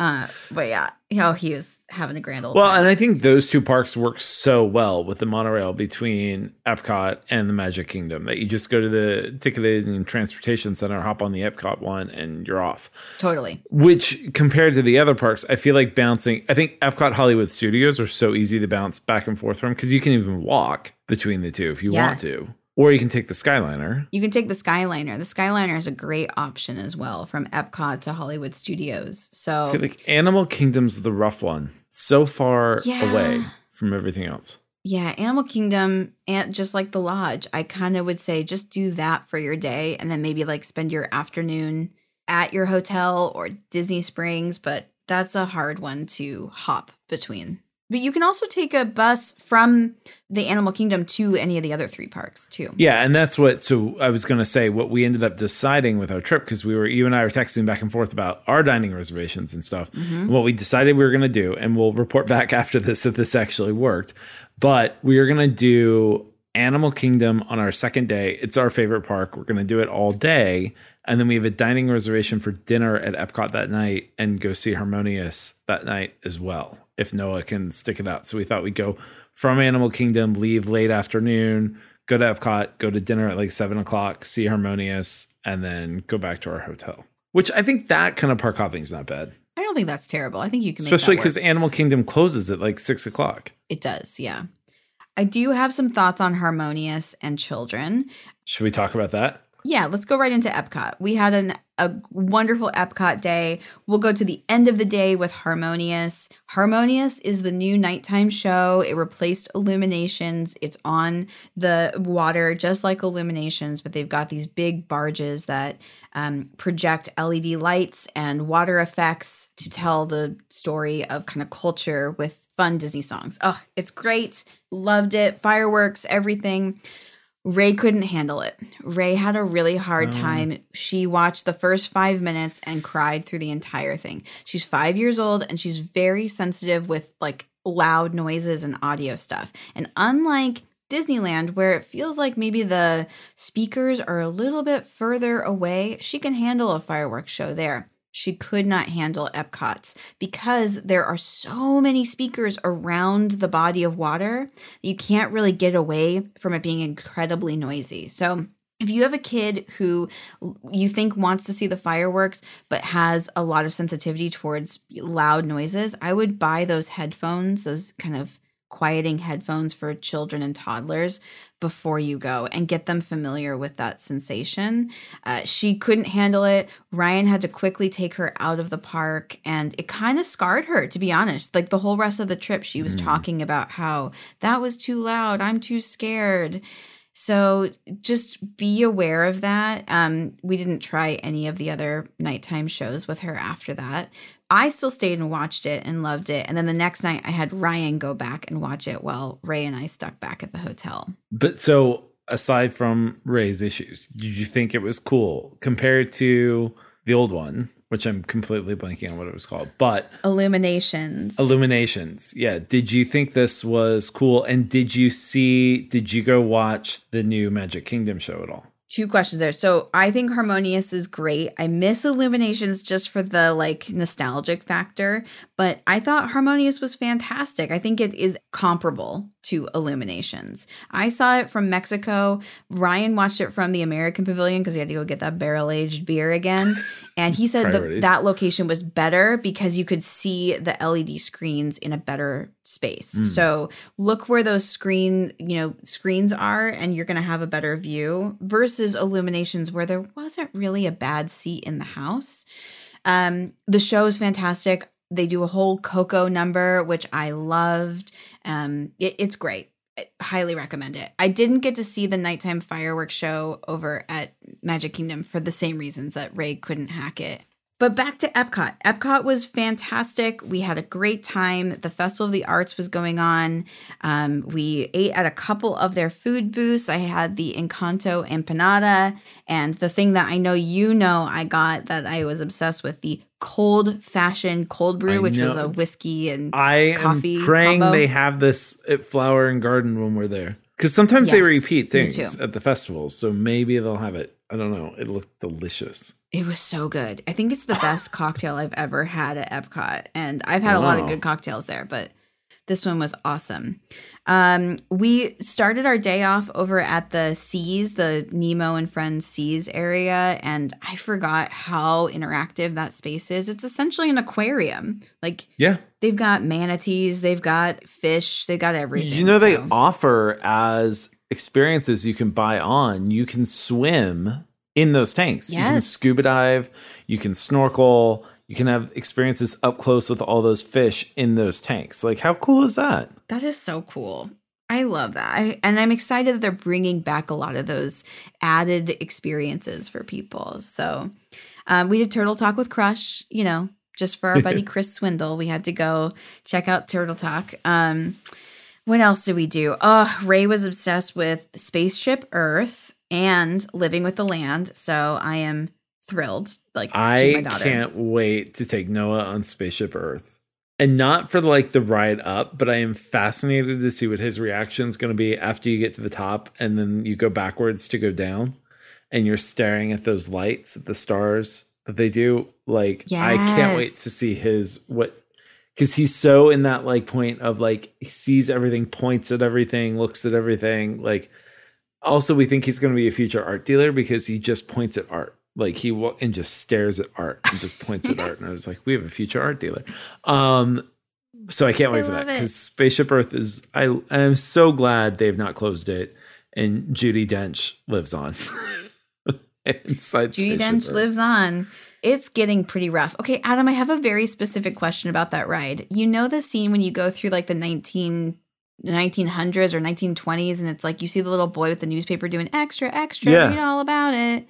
Speaker 3: Uh, but yeah, oh, he was having a grand old
Speaker 4: Well,
Speaker 3: time.
Speaker 4: and I think those two parks work so well with the monorail between Epcot and the Magic Kingdom that you just go to the ticketed and transportation center, hop on the Epcot one, and you're off.
Speaker 3: totally.
Speaker 4: Which, compared to the other parks, I feel like bouncing. I think Epcot Hollywood Studios are so easy to bounce back and forth from because you can even walk between the two if you
Speaker 3: Yeah.
Speaker 4: want to, or you can take the Skyliner.
Speaker 3: You can take the Skyliner. The Skyliner is a great option as well from Epcot to Hollywood Studios. So
Speaker 4: like Animal Kingdom's the rough one, so far
Speaker 3: Yeah.
Speaker 4: away from everything else.
Speaker 3: Yeah, Animal Kingdom and just like the lodge, I kind of would say just do that for your day and then maybe like spend your afternoon at your hotel or Disney Springs, but that's a hard one to hop between. But you can also take a bus from the Animal Kingdom to any of the other three parks too.
Speaker 4: Yeah, and that's what. So I was going to say what we ended up deciding with our trip because we were you and I were texting back and forth about our dining reservations and stuff. And what we decided we were going to do, and we'll report back after this if this actually worked. But we are going to do Animal Kingdom on our second day. It's our favorite park. We're going to do it all day, and then we have a dining reservation for dinner at Epcot that night, and go see Harmonious that night as well. If Noah can stick it out, so we thought we'd go from Animal Kingdom, leave late afternoon, go to Epcot, go to dinner at like seven o'clock, see Harmonious, and then go back to our hotel. Which I think that kind of park hopping is not bad,
Speaker 3: I don't think that's terrible. I think you can
Speaker 4: especially
Speaker 3: make that work.
Speaker 4: because Animal Kingdom closes at like six o'clock.
Speaker 3: it does, yeah. I do have some thoughts on Harmonious and children.
Speaker 4: Should we talk about that?
Speaker 3: Yeah, let's go right into Epcot. We had an, a wonderful Epcot day. We'll go to the end of the day with Harmonious. Harmonious is the new nighttime show. It replaced Illuminations. It's on the water, just like Illuminations, but they've got these big barges that um, project LED lights and water effects to tell the story of kind of culture with fun Disney songs. Oh, it's great. Loved it. Fireworks, everything. Ray couldn't handle it. Ray had a really hard oh. time. She watched the first five minutes and cried through the entire thing. She's five years old and she's very sensitive with like loud noises and audio stuff. And unlike Disneyland, where it feels like maybe the speakers are a little bit further away, she can handle a fireworks show there. She could not handle Epcot's because there are so many speakers around the body of water you can't really get away from it being incredibly noisy. So, if you have a kid who you think wants to see the fireworks but has a lot of sensitivity towards loud noises, I would buy those headphones, those kind of quieting headphones for children and toddlers before you go and get them familiar with that sensation. Uh, she couldn't handle it. Ryan had to quickly take her out of the park, and it kind of scarred her, to be honest. Like the whole rest of the trip, she was talking about how that was too loud. I'm too scared. So just be aware of that. Um, we didn't try any of the other nighttime shows with her after that. I still stayed and watched it and loved it. And then the next night, I had Ryan go back and watch it while Ray and I stuck back at the hotel.
Speaker 4: But so aside from Ray's issues, did you think it was cool compared to the old one, which I'm completely blanking on what it was called, but
Speaker 3: Illuminations.
Speaker 4: Illuminations. Yeah. Did you think this was cool? And did you see, did you go watch the new Magic Kingdom show at all?
Speaker 3: Two questions there. So I think Harmonious is great. I miss Illuminations just for the like nostalgic factor, but I thought Harmonious was fantastic. I think it is comparable to Illuminations. I saw it from Mexico. Ryan watched it from the American Pavilion because he had to go get that barrel aged beer again. And he said that that location was better because you could see the LED screens in a better space.
Speaker 4: Mm.
Speaker 3: So look where those screen, you know, screens are and you're going to have a better view versus Illuminations where there wasn't really a bad seat in the house. Um the show is fantastic. They do a whole Coco number which I loved. Um it- it's great. I highly recommend it. I didn't get to see the nighttime fireworks show over at Magic Kingdom for the same reasons that Ray couldn't hack it. But back to Epcot. Epcot was fantastic. We had a great time. The Festival of the Arts was going on. Um, we ate at a couple of their food booths. I had the Encanto empanada, and the thing that I know you know I got that I was obsessed with the cold fashioned cold brew,
Speaker 4: I
Speaker 3: which was a whiskey and
Speaker 4: I
Speaker 3: Coffee
Speaker 4: am praying
Speaker 3: combo?
Speaker 4: they have this at Flower and Garden when we're there. Because sometimes they repeat things at the festivals. So maybe they'll have it. I don't know. It looked delicious.
Speaker 3: It was so good. I think it's the best cocktail I've ever had at Epcot. And I've had a lot of good cocktails there, but this one was awesome. Um, we started our day off over at the Seas, the Nemo and Friends Seas area, and I forgot how interactive that space is. It's essentially an aquarium. Like
Speaker 4: Yeah.
Speaker 3: they've got manatees, they've got fish, they've got everything.
Speaker 4: You know, they offer as experiences you can buy on, you can swim in those tanks. You can scuba dive, you can snorkel, you can have experiences up close with all those fish in those tanks. Like, how cool is that?
Speaker 3: That is so cool. I love that. I, and I'm excited that they're bringing back a lot of those added experiences for people. So um, we did Turtle Talk with Crush, you know, just for our buddy Chris Swindle. We had to go check out Turtle Talk. Um, what else did we do? Oh, Ray was obsessed with Spaceship Earth and Living with the Land. So I am thrilled. Like, she's my
Speaker 4: I can't wait to take Noah on Spaceship Earth. And not for like the ride up, but I am fascinated to see what his reaction is going to be after you get to the top and then you go backwards to go down and you're staring at those lights, at the stars that they do. Like, I can't wait to see his what because he's so in that like point of like he sees everything, points at everything, looks at everything. Like, also, we think he's going to be a future art dealer because he just points at art. Like he wa- and just stares at art and just points at art. And I was like, we have a future art dealer. Um, so I can't wait
Speaker 3: I
Speaker 4: for that because Spaceship Earth is. I and I'm so glad they've not closed it. And Judi Dench lives on inside.
Speaker 3: Judi
Speaker 4: Spaceship
Speaker 3: Dench
Speaker 4: Earth.
Speaker 3: lives on. It's getting pretty rough. Okay, Adam, I have a very specific question about that ride. You know the scene when you go through like the 19 1900s or 1920s and it's like you see the little boy with the newspaper doing extra extra
Speaker 4: Yeah.
Speaker 3: read all about it.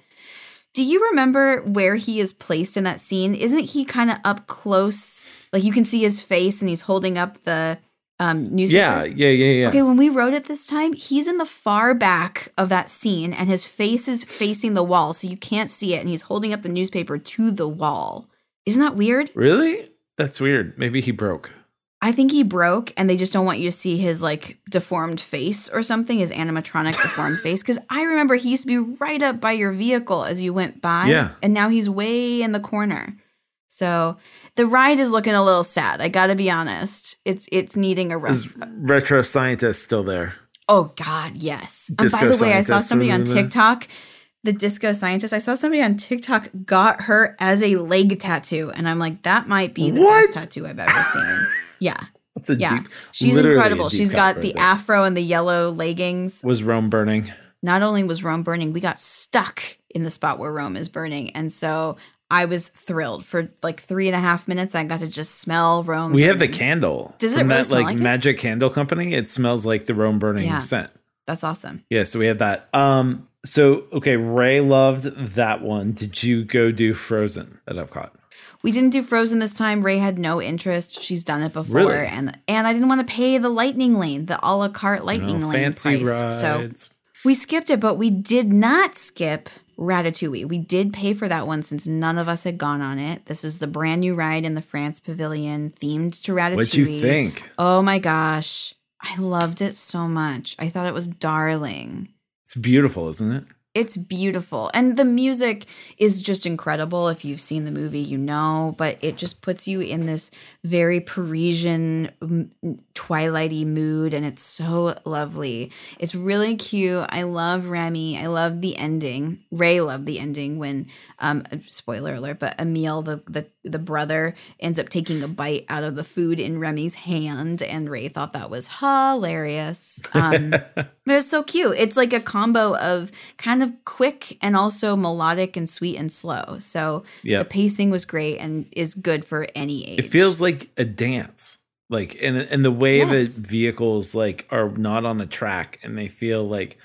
Speaker 3: Do you remember where he is placed in that scene? Isn't he kind of up close? Like you can see his face and he's holding up the um newspaper.
Speaker 4: Yeah, yeah, yeah, yeah.
Speaker 3: Okay, when we wrote it this time, he's in the far back of that scene and his face is facing the wall, so you can't see it, and he's holding up the newspaper to the wall. Isn't that weird?
Speaker 4: Really? That's weird. Maybe he broke.
Speaker 3: I think he broke and they just don't want you to see his like deformed face or something, his animatronic deformed face. Cause I remember he used to be right up by your vehicle as you went by.
Speaker 4: Yeah.
Speaker 3: And now he's way in the corner. So the ride is looking a little sad. I gotta be honest. It's it's needing a
Speaker 4: Is retro scientist still there?
Speaker 3: Oh God, yes. And by the way, I saw somebody on. TikTok, the disco scientist. I saw somebody on TikTok got her as a leg tattoo, and I'm like, that might be the
Speaker 4: What?
Speaker 3: best tattoo I've ever seen. Yeah,
Speaker 4: That's a
Speaker 3: yeah,
Speaker 4: deep.
Speaker 3: she's incredible. She's got
Speaker 4: right
Speaker 3: the
Speaker 4: there.
Speaker 3: afro and the yellow leggings.
Speaker 4: Was Rome burning?
Speaker 3: Not only was Rome burning, we got stuck in the spot where Rome is burning, and so. I was thrilled for like three and a half minutes. I got to just smell Rome.
Speaker 4: We have the candle.
Speaker 3: Does it really
Speaker 4: that
Speaker 3: smell
Speaker 4: like,
Speaker 3: like it?
Speaker 4: magic candle company? It smells like the Rome burning
Speaker 3: Yeah.
Speaker 4: scent.
Speaker 3: That's awesome.
Speaker 4: Yeah, so we had that. Um, so okay, Ray loved that one. Did you go do Frozen at Epcot?
Speaker 3: We didn't do Frozen this time. Ray had no interest. She's done it before,
Speaker 4: Really?
Speaker 3: and and I didn't want to pay the lightning lane, the a la carte oh, lightning
Speaker 4: No
Speaker 3: lane
Speaker 4: fancy
Speaker 3: price. So we skipped it, but we did not skip Ratatouille. We did pay for that one since none of us had gone on it. This is the brand new ride in the France Pavilion, themed to Ratatouille.
Speaker 4: What'd you think?
Speaker 3: Oh my gosh, I loved it so much. I thought it was darling.
Speaker 4: It's beautiful, isn't it?
Speaker 3: It's beautiful. And the music is just incredible. If you've seen the movie, you know, but it just puts you in this very Parisian, twilighty mood. And it's so lovely. It's really cute. I love Remy. I love the ending. Ray loved the ending when, um, spoiler alert, but Emile, the, the, the brother, ends up taking a bite out of the food in Remy's hand. And Ray thought that was hilarious. Um, but it's so cute. It's like a combo of kind of quick and also melodic and sweet and slow. So
Speaker 4: Yep.
Speaker 3: the pacing was great and is good for any age.
Speaker 4: It feels like a dance. Like and and the way
Speaker 3: Yes.
Speaker 4: that vehicles like are not on a track and they feel like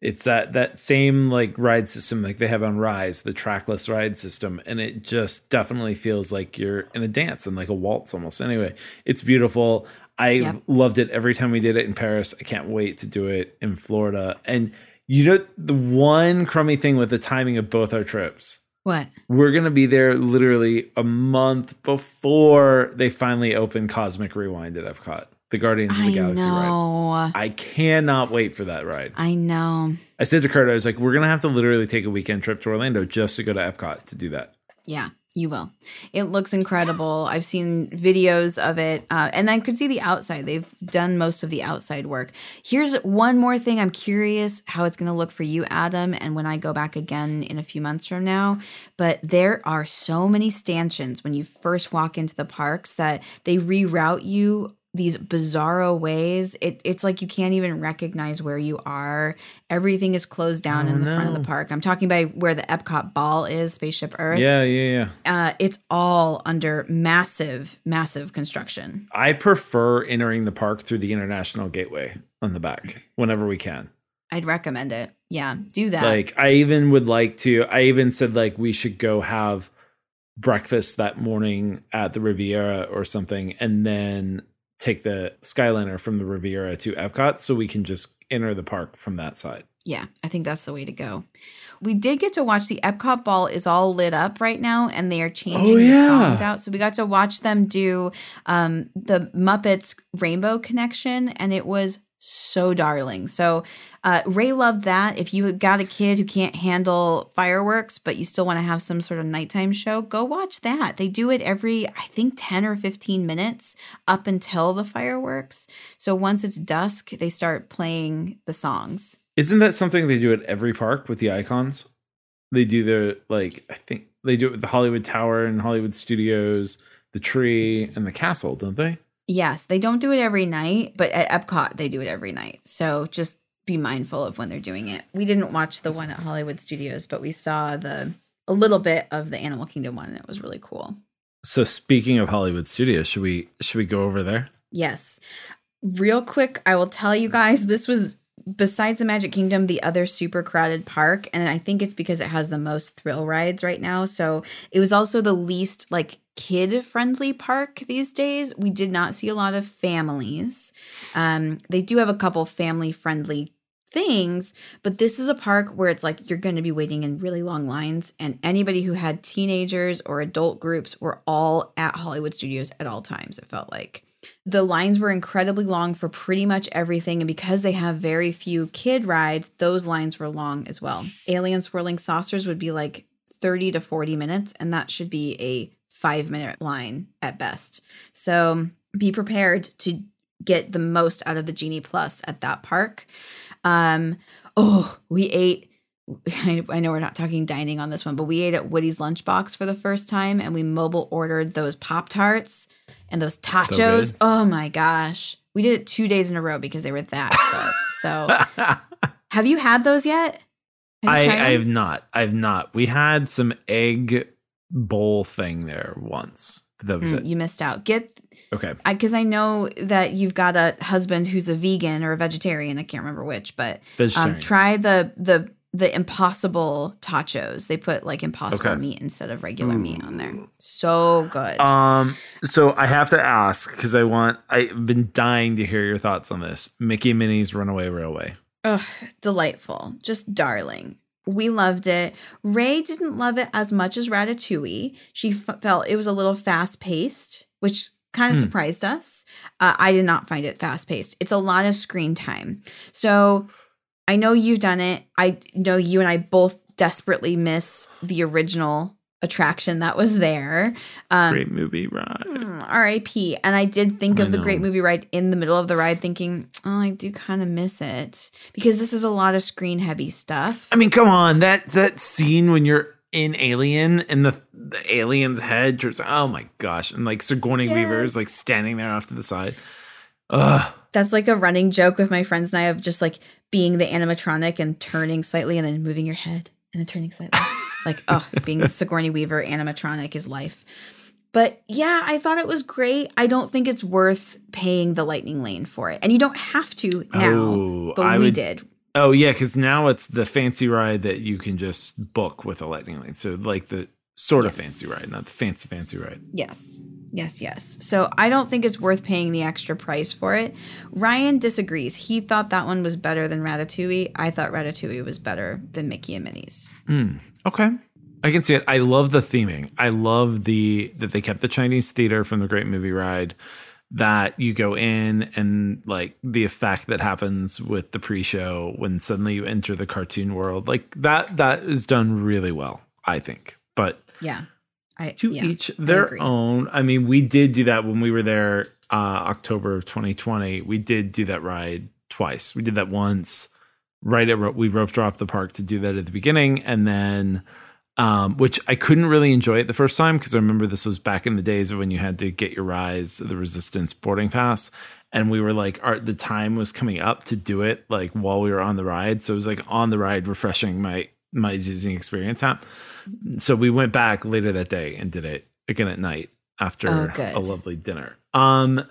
Speaker 4: it's that that same like ride system like they have on Rise, the trackless ride system, and it just definitely feels like you're in a dance and like a waltz almost. Anyway, it's beautiful. I
Speaker 3: Yep.
Speaker 4: loved it every time we did it in Paris. I can't wait to do it in Florida. And you know the one crummy thing with the timing of both our trips
Speaker 3: what?
Speaker 4: we're gonna be there literally a month before they finally open Cosmic Rewind at Epcot, the Guardians of the
Speaker 3: I
Speaker 4: Galaxy ride.
Speaker 3: know.
Speaker 4: I cannot wait for that ride.
Speaker 3: I know.
Speaker 4: I said to Kurt, I was like, we're gonna have to literally take a weekend trip to Orlando just to go to Epcot to do that.
Speaker 3: Yeah, you will. It looks incredible. I've seen videos of it, uh, and I could see the outside. They've done most of the outside work. Here's one more thing. I'm curious how it's going to look for you, Adam, and when I go back again in a few months from now. But there are so many stanchions when you first walk into the parks that they reroute you these bizarro ways. It, it's like you can't even recognize where you are. Everything is closed down
Speaker 4: Oh,
Speaker 3: in the front of the park. I'm talking about where the Epcot ball is, Spaceship Earth
Speaker 4: Yeah, yeah, yeah.
Speaker 3: uh, it's all under massive, massive construction.
Speaker 4: I prefer entering the park through the International Gateway on the back whenever we can.
Speaker 3: I'd recommend it. Yeah, do that.
Speaker 4: Like I even would like to I even said like we should go have breakfast that morning at the Riviera or something and then take the Skyliner from the Riviera to Epcot so we can just enter the park from that side.
Speaker 3: yeah, I think that's the way to go. We did get to watch the Epcot ball is all lit up right now, and they are changing
Speaker 4: Oh,
Speaker 3: the songs out. So we got to watch them do um, the Muppets Rainbow Connection, and it was so darling. So uh, Ray loved that. If you got a kid who can't handle fireworks, but you still want to have some sort of nighttime show, go watch that. They do it every, I think, 10 or 15 minutes up until the fireworks. So once it's dusk, they start playing the songs.
Speaker 4: Isn't that something they do at every park with the icons? They do the like I think they do it with the Hollywood Tower and Hollywood Studios, the tree and the castle, don't they?
Speaker 3: Yes, they don't do it every night, but at Epcot, they do it every night. So just be mindful of when they're doing it. We didn't watch the one at Hollywood Studios, but we saw the a little bit of the Animal Kingdom one, and it was really cool.
Speaker 4: So speaking of Hollywood Studios, should we should we go over there?
Speaker 3: Yes. Real quick, I will tell you guys this was besides the Magic Kingdom, the other super crowded park. And I think it's because it has the most thrill rides right now. So it was also the least like kid friendly park these days. We did not see a lot of families. Um, they do have a couple family friendly things, but this is a park where it's like you're going to be waiting in really long lines. And anybody who had teenagers or adult groups were all at Hollywood Studios at all times, it felt like. The lines were incredibly long for pretty much everything. And because they have very few kid rides, those lines were long as well. Alien Swirling Saucers would be like 30 to 40 minutes, and that should be a five minute line at best. So be prepared to get the most out of the Genie Plus at that park. Um, oh, we ate. I I know we're not talking dining on this one, but we ate at Woody's Lunchbox for the first time, and we mobile ordered those Pop Tarts and those tachos.
Speaker 4: good.
Speaker 3: oh my gosh, we did it two days in a row because they were that good. So, have you had those yet? Have
Speaker 4: I, I have not. I've not. We had some egg bowl thing there once. That was
Speaker 3: Mm,
Speaker 4: it.
Speaker 3: You missed out. Get
Speaker 4: Okay.
Speaker 3: because I, know that you've got a husband who's a vegan or a vegetarian. I can't remember which, but um, try the the the impossible tachos. They put like impossible
Speaker 4: Okay.
Speaker 3: meat instead of regular meat on there. So good.
Speaker 4: Um, so I have to ask because I want. I've been dying to hear your thoughts on this. Mickey and Minnie's Runaway Railway.
Speaker 3: Ugh, delightful. Just darling. We loved it. Ray didn't love it as much as Ratatouille. She f- felt it was a little fast paced, which kind of
Speaker 4: Hmm.
Speaker 3: surprised us. Uh, I did not find it fast paced. It's a lot of screen time. So I know you've done it. I know you and I both desperately miss the original attraction that was there. Um,
Speaker 4: Great movie, right?
Speaker 3: Hmm, R.I.P. And I did think
Speaker 4: I
Speaker 3: of the Great. Movie Ride in the middle of the ride, thinking, oh, I do kind of miss it because this is a lot of screen heavy stuff.
Speaker 4: I mean, come on that that scene when you're in Alien and the the alien's head. Just, oh my gosh! And like Sigourney Weaver is like standing there off to the side. Ugh.
Speaker 3: That's like a running joke with my friends and I of just like being the animatronic and turning slightly and then moving your head and then turning slightly. like, oh, being Sigourney Weaver animatronic is life. But yeah, I thought it was great. I don't think it's worth paying the lightning lane for it. And you don't have to now,
Speaker 4: Oh,
Speaker 3: but
Speaker 4: I
Speaker 3: we
Speaker 4: would-
Speaker 3: did.
Speaker 4: Oh yeah, because now it's the fancy ride that you can just book with a lightning lane. So like the sort of fancy ride, not the fancy fancy ride.
Speaker 3: Yes. Yes, yes. So I don't think it's worth paying the extra price for it. Ryan disagrees. He thought that one was better than Ratatouille. I thought Ratatouille was better than Mickey and Minnie's. Hmm.
Speaker 4: Okay. I can see it. I love the theming. I love the that they kept the Chinese theater from the Great Movie Ride. That you go in and like the effect that happens with the pre-show when suddenly you enter the cartoon world, like that that is done really well, I think. But
Speaker 3: Yeah. I
Speaker 4: to
Speaker 3: yeah,
Speaker 4: each their
Speaker 3: agree.
Speaker 4: own. I mean, we did do that when we were there uh October of 2020. We did do that ride twice. We did that once right at we rope dropped the park to do that at the beginning and then um which I couldn't really enjoy it the first time because I remember this was back in the days of when you had to get your rise the resistance boarding pass and we were like our the time was coming up to do it like while we were on the ride so it was like on the ride refreshing my my Disney experience app so we went back later that day and did it again at night after
Speaker 3: Oh,
Speaker 4: a lovely dinner. Um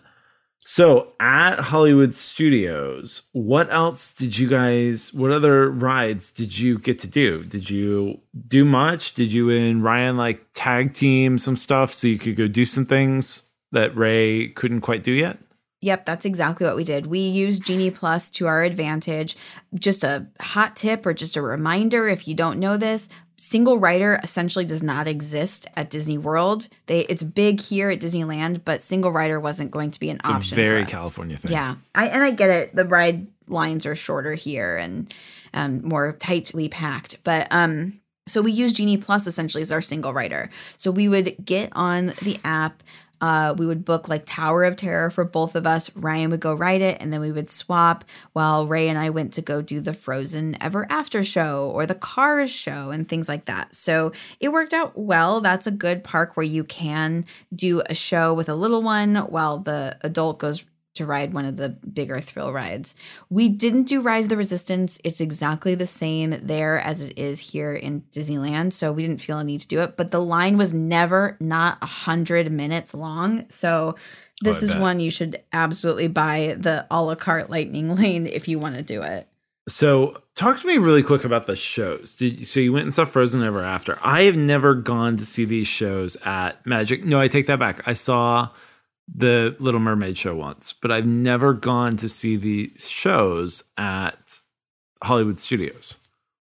Speaker 4: so at Hollywood Studios, what else did you guys what other rides did you get to do? Did you do much? Did you and Ryan like tag team some stuff so you could go do some things that Ray couldn't quite do yet?
Speaker 3: Yep, that's exactly what we did. We used Genie Plus to our advantage. Just a hot tip or just a reminder if you don't know this, single rider essentially does not exist at Disney World. They it's big here at Disneyland, but single rider wasn't going to be an
Speaker 4: It's
Speaker 3: option.
Speaker 4: a very. California thing.
Speaker 3: Yeah, I and I get it. The ride lines are shorter here and um, more tightly packed, but um, so we use Genie Plus essentially as our single rider. So we would get on the app. Uh, we would book like Tower of Terror for both of us. Ryan would go ride it, and then we would swap while Ray and I went to go do the Frozen Ever After show or the Cars show and things like that. So it worked out well. That's a good park where you can do a show with a little one while the adult goes to ride one of the bigger thrill rides. We didn't do Rise of the Resistance. It's exactly the same there as it is here in Disneyland, so we didn't feel a need to do it. But the line was never not a hundred minutes long, so this oh,
Speaker 4: I
Speaker 3: is
Speaker 4: bet.
Speaker 3: one you should absolutely buy the a la carte Lightning Lane if you want to do it.
Speaker 4: So, talk to me really quick about the shows. Did you, so you went and saw Frozen Ever After? I have never gone to see these shows at Magic. No, I take that back. I saw the Little Mermaid show once, but I've never gone to see the shows at Hollywood Studios.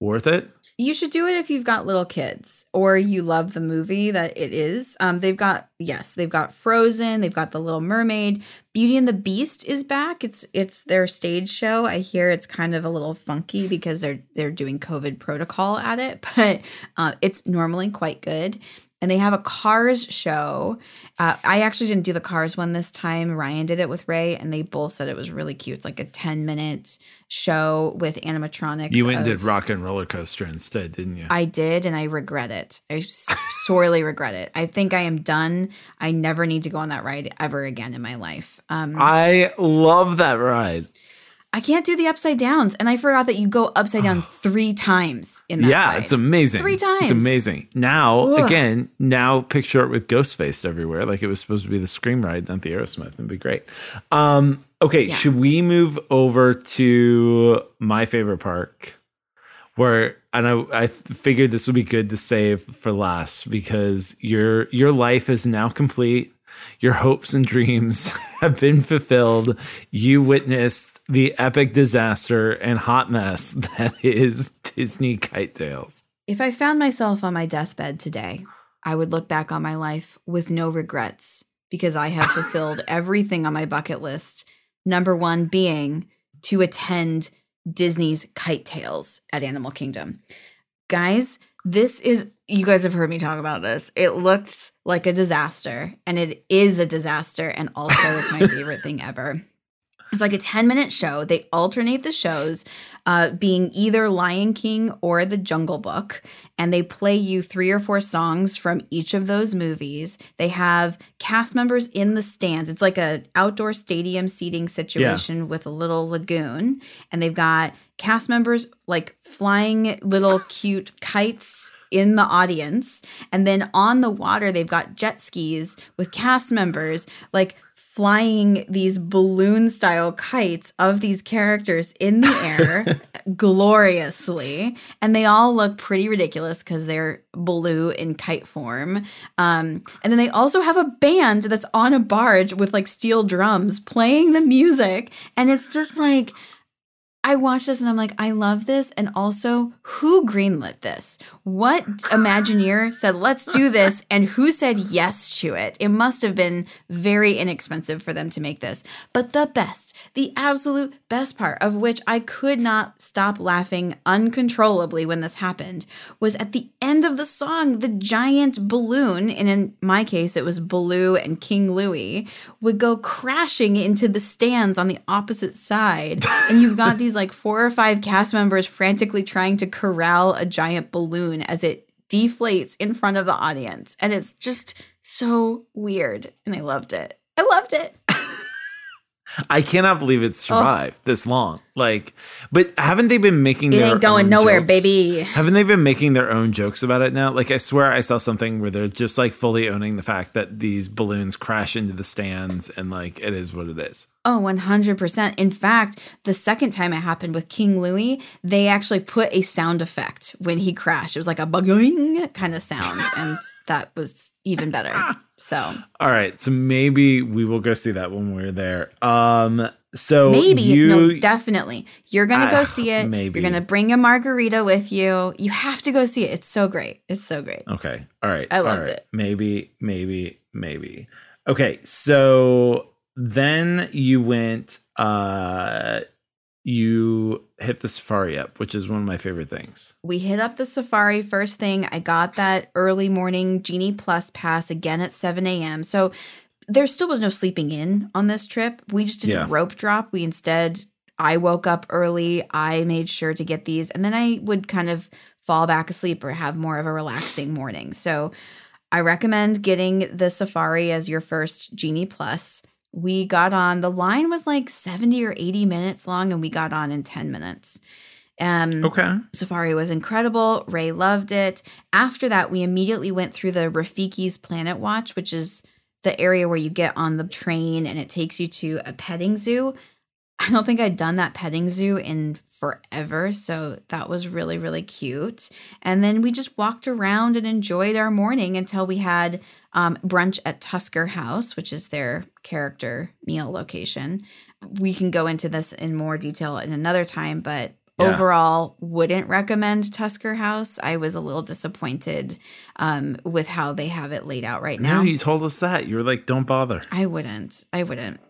Speaker 4: Worth it?
Speaker 3: You should do it if you've got little kids or you love the movie that it is. Um, they've got yes, they've got Frozen, they've got The Little Mermaid, Beauty and the Beast is back. It's it's their stage show. I hear it's kind of a little funky because they're they're doing COVID protocol at it, but uh, it's normally quite good. And they have a Cars show. Uh, I actually didn't do the Cars one this time. Ryan did it with Ray, and they both said it was really cute. It's like a ten minute show with animatronics.
Speaker 4: You went and did Rock and Roller Coaster instead, didn't you?
Speaker 3: I did, and I regret it. I sorely regret it. I think I am done. I never need to go on that ride ever again in my life. Um,
Speaker 4: I love that ride.
Speaker 3: I can't do the upside downs. And I forgot that you go upside down three times in that
Speaker 4: yeah,
Speaker 3: play.
Speaker 4: it's amazing.
Speaker 3: Three times.
Speaker 4: It's amazing. Now,
Speaker 3: Ugh.
Speaker 4: again, now picture it with ghost faced everywhere, like it was supposed to be the Scream ride, not the Aerosmith. It'd be great. Um, okay,
Speaker 3: Yeah.
Speaker 4: should we move over to my favorite park? Where and I, I figured this would be good to save for last because your your life is now complete. Your hopes and dreams have been fulfilled. You witnessed the epic disaster and hot mess that is Disney Kite Tales.
Speaker 3: If I found myself on my deathbed today, I would look back on my life with no regrets because I have fulfilled everything on my bucket list. Number one being to attend Disney's Kite Tales at Animal Kingdom. Guys, this is, you guys have heard me talk about this. It looks like a disaster, and it is a disaster, and also it's my favorite thing ever. It's like a 10 minute show. They alternate the shows, uh, being either Lion King or The Jungle Book, and they play you three or four songs from each of those movies. They have cast members in the stands. It's like a outdoor stadium seating situation with a little lagoon, and they've got cast members like flying little cute kites in the audience. And then on the water, they've got jet skis with cast members like flying these balloon style kites of these characters in the air gloriously. And they all look pretty ridiculous because they're blue in kite form. Um, and then they also have a band that's on a barge with like steel drums playing the music. And it's just like, I watched this and I'm like, I love this. And also, who greenlit this? What Imagineer said, let's do this? And who said yes to it? It must have been very inexpensive for them to make this. But the best, the absolute best part of which I could not stop laughing uncontrollably when this happened was at the end of the song, the giant balloon, and in my case, it was Baloo and King Louie, would go crashing into the stands on the opposite side. And you've got these like four or five cast members frantically trying to corral a giant balloon as it deflates in front of the audience. And it's just so weird. And I loved it. I loved it.
Speaker 4: I cannot believe it's oh. survived this long. Like, but haven't they been making
Speaker 3: Oh. It
Speaker 4: their
Speaker 3: ain't going
Speaker 4: own
Speaker 3: nowhere,
Speaker 4: jokes?
Speaker 3: baby.
Speaker 4: Haven't they been making their own jokes about it now? Like, I swear I saw something where they're just like fully owning the fact that these balloons crash into the stands and like it is what it is.
Speaker 3: Oh, 100%. In fact, the second time it happened with King Louie, they actually put a sound effect when he crashed. It was like a bugging kind of sound, and that was even better. So
Speaker 4: All right, so maybe we will go see that when we're there. Um, so
Speaker 3: maybe,
Speaker 4: you,
Speaker 3: no, definitely. You're going to go
Speaker 4: Ah,
Speaker 3: see it.
Speaker 4: maybe.
Speaker 3: You're going to bring a margarita with you. You have to go see it. It's so great. It's so great.
Speaker 4: Okay. All right.
Speaker 3: I loved
Speaker 4: right.
Speaker 3: it.
Speaker 4: Maybe, maybe, maybe. Okay. So then you went, uh, you hit the safari up, which is one of my favorite things.
Speaker 3: We hit up the safari first thing. I got that early morning Genie Plus pass again at 7 a.m. So there still was no sleeping in on this trip. We just didn't
Speaker 4: Yeah.
Speaker 3: rope drop. We instead, I woke up early. I made sure to get these, and then I would kind of fall back asleep or have more of a relaxing morning. So I recommend getting the safari as your first Genie Plus. We got on, the line was like 70 or 80 minutes long, and we got on in 10 minutes. Um,
Speaker 4: Okay.
Speaker 3: Safari was incredible. Ray loved it. After that, we immediately went through the Rafiki's Planet Watch, which is the area where you get on the train and it takes you to a petting zoo. I don't think I'd done that petting zoo in forever. So that was really, really cute. And then we just walked around and enjoyed our morning until we had um, brunch at Tusker House, which is their character meal location. We can go into this in more detail in another time, but
Speaker 4: Yeah.
Speaker 3: overall wouldn't recommend Tusker House. I was a little disappointed um, with how they have it laid out right now.
Speaker 4: No, you told us that. You were like, don't bother.
Speaker 3: I wouldn't. I wouldn't.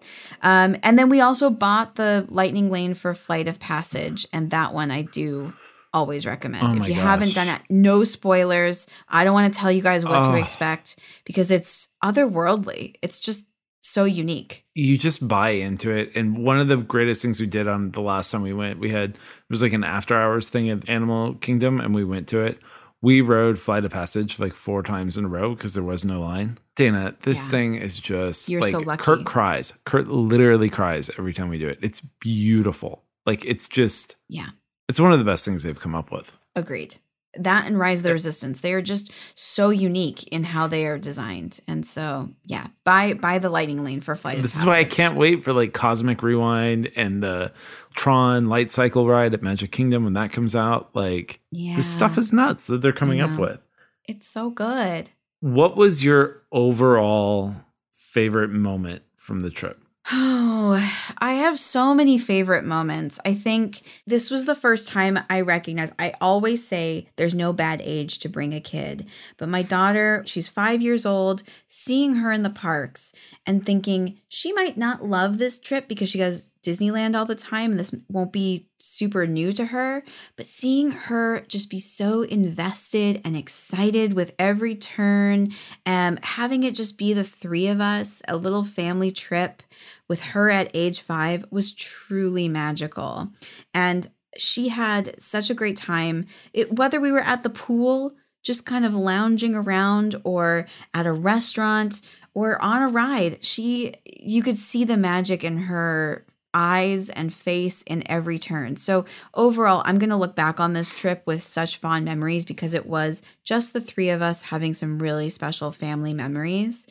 Speaker 3: Um, and then we also bought the Lightning Lane for Flight of Passage, and that one I do always recommend.
Speaker 4: Oh
Speaker 3: if you haven't done it, no spoilers. I don't want to tell you guys what
Speaker 4: Oh.
Speaker 3: to expect because it's otherworldly. It's just so unique.
Speaker 4: you just buy into it. And one of the greatest things we did on the last time we went, we had it was like an after hours thing at Animal Kingdom, and we went to it. We rode Flight of Passage like four times in a row because there was no line. Dana, this
Speaker 3: Yeah.
Speaker 4: thing is just
Speaker 3: You're
Speaker 4: like
Speaker 3: so lucky.
Speaker 4: Kurt cries. Kurt literally cries every time we do it. It's beautiful. Like it's just
Speaker 3: Yeah.
Speaker 4: it's one of the best things they've come up with.
Speaker 3: Agreed. That and Rise of the Resistance. They are just so unique in how they are designed. And so, yeah, buy buy the lightning lane for Flight of
Speaker 4: This is why I can't wait for like Cosmic Rewind and the Tron Light Cycle ride at Magic Kingdom when that comes out. Like
Speaker 3: Yeah.
Speaker 4: this stuff is nuts that they're coming up with.
Speaker 3: It's so good.
Speaker 4: What was your overall favorite moment from the trip?
Speaker 3: Oh, I have so many favorite moments. I think this was the first time I recognized. I always say there's no bad age to bring a kid, but my daughter, she's five years old, seeing her in the parks and thinking she might not love this trip because she goes Disneyland all the time and this won't be super new to her, but seeing her just be so invested and excited with every turn, and having it just be the three of us, a little family trip with her at age five was truly magical. And she had such a great time. It, whether we were at the pool, just kind of lounging around, or at a restaurant, or on a ride, she you could see the magic in her eyes and face in every turn. So overall, I'm going to look back on this trip with such fond memories because it was just the three of us having some really special family memories.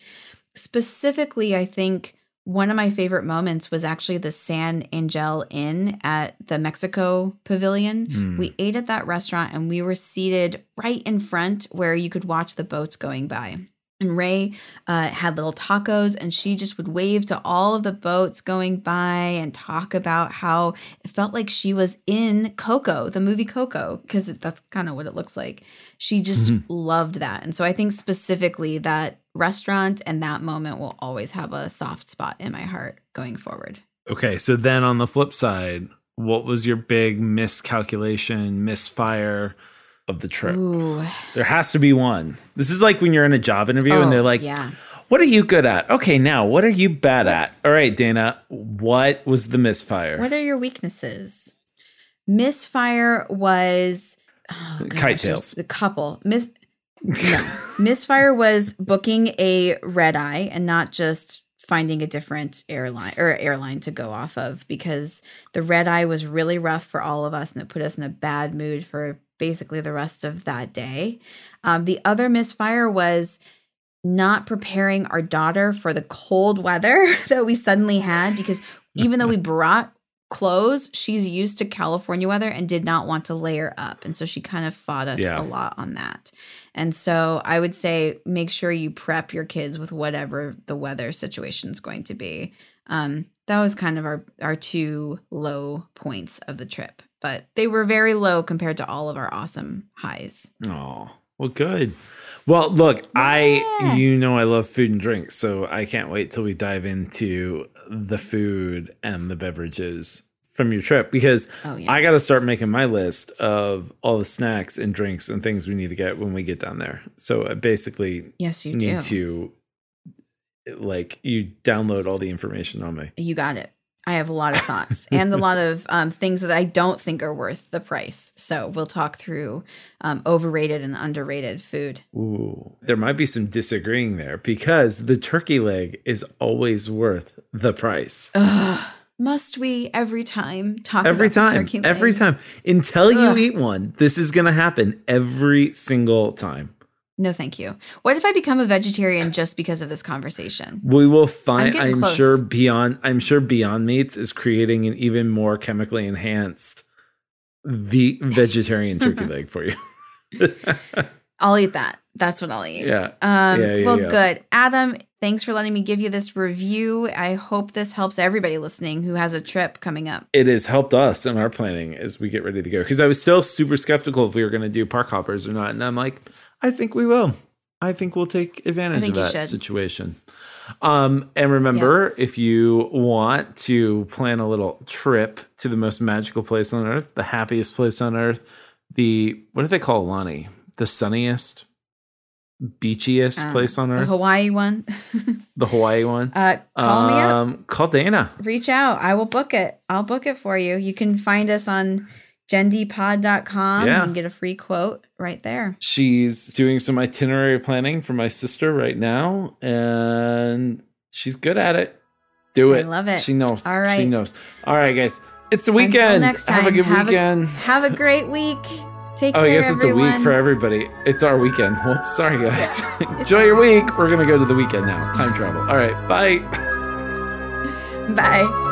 Speaker 3: Specifically, I think one of my favorite moments was actually the San Angel Inn at the Mexico Pavilion.
Speaker 4: Hmm.
Speaker 3: We ate at that restaurant and we were seated right in front where you could watch the boats going by. And Ray uh, had little tacos, and she just would wave to all of the boats going by and talk about how it felt like she was in Coco, the movie Coco, because that's kind of what it looks like. She just loved that. And so I think specifically that restaurant and that moment will always have a soft spot in my heart going forward.
Speaker 4: Okay, so then on the flip side, what was your big miscalculation, misfire of the trip?
Speaker 3: Ooh.
Speaker 4: There has to be one. This is like when you're in a job interview
Speaker 3: Oh,
Speaker 4: and they're oh, like,
Speaker 3: yeah.
Speaker 4: What are you good at? Okay, now what are you bad at? All right, Dana, what was the misfire?
Speaker 3: What are your weaknesses? Misfire was oh gosh,
Speaker 4: Kite Tales.
Speaker 3: A couple. Miss no. Misfire was booking a red eye and not just finding a different airline or airline to go off of because the red eye was really rough for all of us and it put us in a bad mood for basically the rest of that day. Um, the other misfire was not preparing our daughter for the cold weather that we suddenly had because even though we brought clothes, she's used to California weather and did not want to layer up. And so she kind of fought us
Speaker 4: Yeah.
Speaker 3: a lot on that. And so I would say make sure you prep your kids with whatever the weather situation is going to be. Um, that was kind of our, our two low points of the trip, but they were very low compared to all of our awesome highs.
Speaker 4: Oh, well, good. Well, look, I you know I love food and drinks, so I can't wait till we dive into the food and the beverages from your trip because
Speaker 3: Oh,
Speaker 4: I got to start making my list of all the snacks and drinks and things we need to get when we get down there. So I basically
Speaker 3: Yes, you
Speaker 4: need
Speaker 3: do.
Speaker 4: to like you download all the information on me.
Speaker 3: You got it. I have a lot of thoughts and a lot of um, things that I don't think are worth the price. So we'll talk through um, overrated and underrated food.
Speaker 4: Ooh, there might be some disagreeing there because the turkey leg is always worth the price.
Speaker 3: Ugh. Must we every time talk
Speaker 4: every time every time until you
Speaker 3: Ugh.
Speaker 4: eat one this is gonna happen every single time
Speaker 3: No, thank you. What if I become a vegetarian just because of this conversation?
Speaker 4: we will find
Speaker 3: getting
Speaker 4: i'm, sure beyond i'm sure beyond meats is creating an even more chemically enhanced the vegetarian turkey leg for you
Speaker 3: I'll eat that. That's what I'll eat.
Speaker 4: yeah
Speaker 3: Um,
Speaker 4: Yeah, yeah,
Speaker 3: well,
Speaker 4: yeah.
Speaker 3: good. Adam, thanks for letting me give you this review. I hope this helps everybody listening who has a trip coming up.
Speaker 4: it has helped us in our planning as we get ready to go because i was still super skeptical if we were going to do park hoppers or not and i'm like i think we will i think we'll take advantage of that
Speaker 3: should.
Speaker 4: situation um, and remember if you want to plan a little trip to the most magical place on earth the happiest place on earth the what do they call Aulani the sunniest beachiest
Speaker 3: Um,
Speaker 4: place on earth.
Speaker 3: The Hawaii one.
Speaker 4: the hawaii one
Speaker 3: uh, call me up.
Speaker 4: um, call dana
Speaker 3: reach out. I will book it. I'll book it for you. You can find us on gendpod.com.
Speaker 4: Yeah.
Speaker 3: You can get a free quote right there.
Speaker 4: She's doing some itinerary planning for my sister right now, and she's good at it. Do it I
Speaker 3: love it.
Speaker 4: She knows.
Speaker 3: all right She
Speaker 4: knows. All right, guys. It's the weekend.
Speaker 3: Until next time,
Speaker 4: Have a good
Speaker 3: have
Speaker 4: weekend.
Speaker 3: A, have a great week. Take
Speaker 4: Oh,
Speaker 3: care,
Speaker 4: I guess it's a week for everybody. It's our weekend. Well, sorry guys. Enjoy your week. We're gonna go to the weekend now. Time travel. All right. Bye.
Speaker 3: Bye.